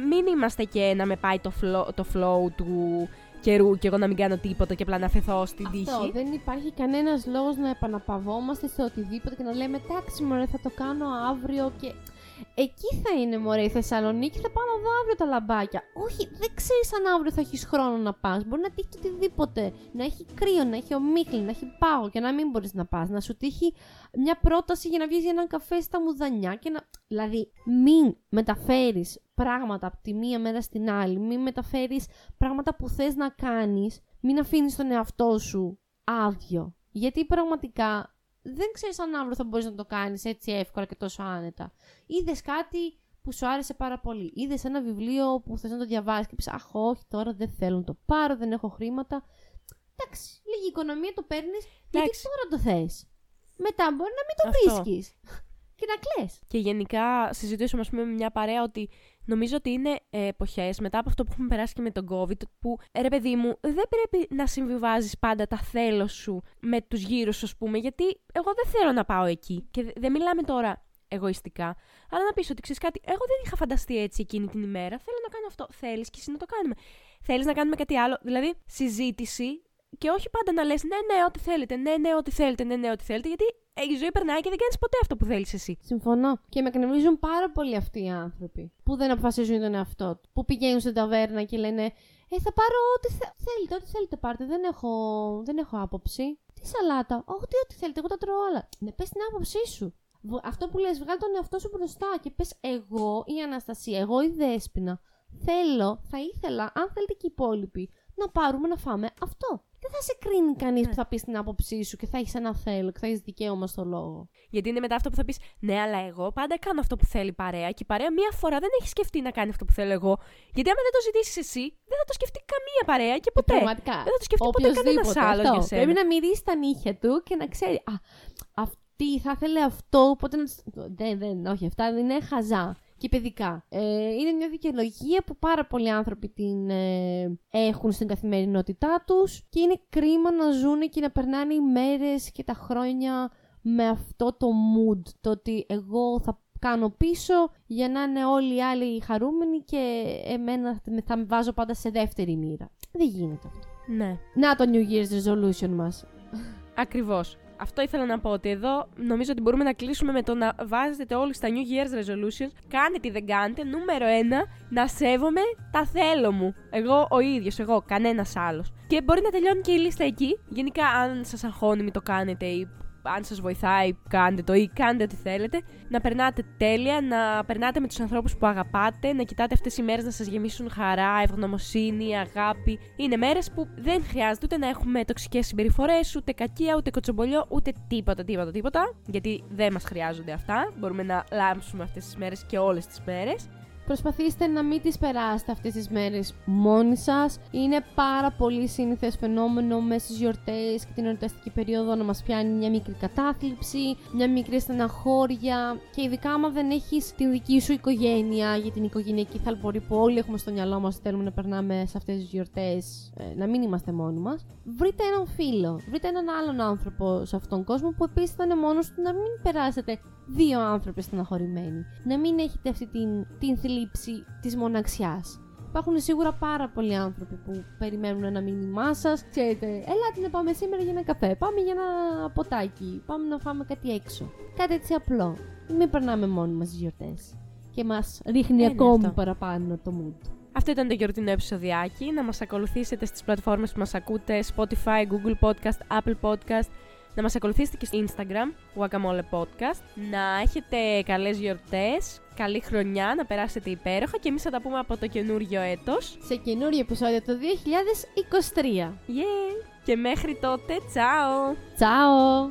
μην είμαστε και να με πάει το flow, το flow του καιρού και εγώ να μην κάνω τίποτα και απλά να φεθώ στην Αυτό, τύχη. Δεν υπάρχει κανένας λόγος να επαναπαυόμαστε σε οτιδήποτε και να λέμε εντάξει, μωρέ, θα το κάνω αύριο και Εκεί θα είναι μωρέ η Θεσσαλονίκη, θα πάω να δω αύριο τα λαμπάκια. Όχι, δεν ξέρεις αν αύριο θα έχεις χρόνο να πας. Μπορεί να τύχει οτιδήποτε. Να έχει κρύο, να έχει ομίχλη, να έχει πάγο και να μην μπορείς να πας. Να σου τύχει μια πρόταση για να βγεις για έναν καφέ στα μουδανιά και να. Δηλαδή, μην μεταφέρεις πράγματα από τη μία μέρα στην άλλη. Μην μεταφέρεις πράγματα που θες να κάνεις. Μην αφήνεις τον εαυτό σου άδειο. Γιατί πραγματικά δεν ξέρεις αν αύριο θα μπορείς να το κάνεις έτσι εύκολα και τόσο άνετα. Είδες κάτι που σου άρεσε πάρα πολύ. Είδες ένα βιβλίο που θες να το διαβάσεις και πεις Αχ, όχι, τώρα δεν θέλω να το πάρω, δεν έχω χρήματα. Εντάξει, λίγη οικονομία το παίρνεις γιατί τώρα το θες. Μετά μπορεί να μην το βρίσκεις. και να κλε. Και γενικά συζητούσαμε, ας πούμε, με μια παρέα ότι νομίζω ότι είναι ε, εποχές μετά από αυτό που έχουμε περάσει και με τον COVID, που ε, ρε παιδί μου, δεν πρέπει να συμβιβάζεις πάντα τα θέλω σου με τους γύρους σου, ας πούμε, γιατί εγώ δεν θέλω να πάω εκεί. Και δεν μιλάμε τώρα εγωιστικά, αλλά να πεις ότι ξέρεις κάτι, εγώ δεν είχα φανταστεί έτσι εκείνη την ημέρα. Θέλω να κάνω αυτό. Θέλεις και εσύ να το κάνουμε. Θέλεις να κάνουμε κάτι άλλο. Δηλαδή, συζήτηση και όχι πάντα να λες ναι, ναι, ό,τι θέλετε, ναι, ναι, ό,τι θέλετε, ναι, ναι, ό,τι θέλετε, γιατί η ζωή περνάει και δεν κάνεις ποτέ αυτό που θέλεις εσύ. Συμφωνώ. Και με εκνευρίζουν πάρα πολύ αυτοί οι άνθρωποι που δεν αποφασίζουν τον εαυτό του. Που πηγαίνουν στην ταβέρνα και λένε Ε, θα πάρω ό,τι θε... θέλετε, ό,τι θέλετε πάρτε. Δεν έχω, δεν έχω άποψη. Τι σαλάτα. Όχι, τι, ό,τι θέλετε, εγώ τα τρώω όλα. Ναι, πες την άποψή σου. Αυτό που λες, βγάλει τον εαυτό σου μπροστά και πες εγώ η Αναστασία, εγώ η Δέσποινα, θέλω, θα ήθελα, αν θέλετε και οι υπόλοιποι, να πάρουμε να φάμε αυτό δεν θα σε κρίνει κανείς ναι. που θα πεις την άποψή σου και θα έχεις ένα θέλω και θα έχεις δικαίωμα στο λόγο. Γιατί είναι μετά αυτό που θα πεις, Ναι, αλλά εγώ πάντα κάνω αυτό που θέλει η παρέα και η παρέα μία φορά δεν έχει σκεφτεί να κάνει αυτό που θέλω εγώ. Γιατί άμα δεν το ζητήσεις εσύ, δεν θα το σκεφτεί καμία παρέα και ποτέ. πραγματικά. Δεν θα το σκεφτεί ποτέ κανένας άλλος για σένα. Πρέπει να μυρίσει τα νύχια του και να ξέρει. Α, αυτή θα ήθελε αυτό, οπότε να. Δεν, δεν, όχι, αυτά δεν είναι χαζά και παιδικά. Ε, είναι μια δικαιολογία που πάρα πολλοί άνθρωποι την ε, έχουν στην καθημερινότητά τους και είναι κρίμα να ζουν και να περνάνε οι μέρες και τα χρόνια με αυτό το mood, το ότι εγώ θα κάνω πίσω για να είναι όλοι οι άλλοι χαρούμενοι και εμένα θα με βάζω πάντα σε δεύτερη μοίρα. Δεν γίνεται αυτό. Ναι. Να το New Year's Resolution μας. Ακριβώς αυτό ήθελα να πω ότι εδώ νομίζω ότι μπορούμε να κλείσουμε με το να βάζετε όλοι στα New Year's Resolutions. Κάνετε ή δεν κάνετε. Νούμερο ένα, να σέβομαι τα θέλω μου. Εγώ ο ίδιος, εγώ, κανένας άλλος. Και μπορεί να τελειώνει και η λίστα εκεί. Γενικά, αν σας αγχώνει, μην το κάνετε ή αν σας βοηθάει κάντε το ή κάντε ό,τι θέλετε, να περνάτε τέλεια, να περνάτε με τους ανθρώπους που αγαπάτε, να κοιτάτε αυτές οι μέρες να σας γεμίσουν χαρά, ευγνωμοσύνη, αγάπη. Είναι μέρες που δεν χρειάζεται ούτε να έχουμε τοξικές συμπεριφορές, ούτε κακία, ούτε κοτσομπολιό, ούτε τίποτα, τίποτα, τίποτα, γιατί δεν μας χρειάζονται αυτά. Μπορούμε να λάμψουμε αυτές τις μέρες και όλες τις μέρες. Προσπαθήστε να μην τις περάσετε αυτές τις μέρες μόνοι σας. Είναι πάρα πολύ σύνηθες φαινόμενο μέσα στις γιορτές και την εορταστική περίοδο να μας πιάνει μια μικρή κατάθλιψη, μια μικρή στεναχώρια και ειδικά άμα δεν έχεις την δική σου οικογένεια για την οικογενειακή θαλπορή που όλοι έχουμε στο μυαλό μας θέλουμε να περνάμε σε αυτές τις γιορτές, ε, να μην είμαστε μόνοι μας. Βρείτε έναν φίλο, βρείτε έναν άλλον άνθρωπο σε αυτόν τον κόσμο που επίσης θα είναι μόνος του να μην περάσετε δύο άνθρωποι στεναχωρημένοι. Να μην έχετε αυτή την, την θλίψη της μοναξιάς. Υπάρχουν σίγουρα πάρα πολλοί άνθρωποι που περιμένουν ένα μήνυμά σας. Ξέρετε, ελάτε να πάμε σήμερα για ένα καφέ. Πάμε για ένα ποτάκι. Πάμε να φάμε κάτι έξω. Κάτι έτσι απλό. Μην περνάμε μόνοι μας τι γιορτές. Και μας ρίχνει ακόμη παραπάνω το mood. Αυτό ήταν το γιορτινό επεισοδιάκι. Να μας ακολουθήσετε στις πλατφόρμες που μας ακούτε, Spotify, Google Podcast, Apple Podcast, να μας ακολουθήσετε και στο Instagram, Guacamole Podcast, να έχετε καλές γιορτές, καλή χρονιά, να περάσετε υπέροχα και εμείς θα τα πούμε από το καινούριο έτος. Σε καινούριο επεισόδιο το 2023. Yeah! Και μέχρι τότε, τσάω! Τσάω!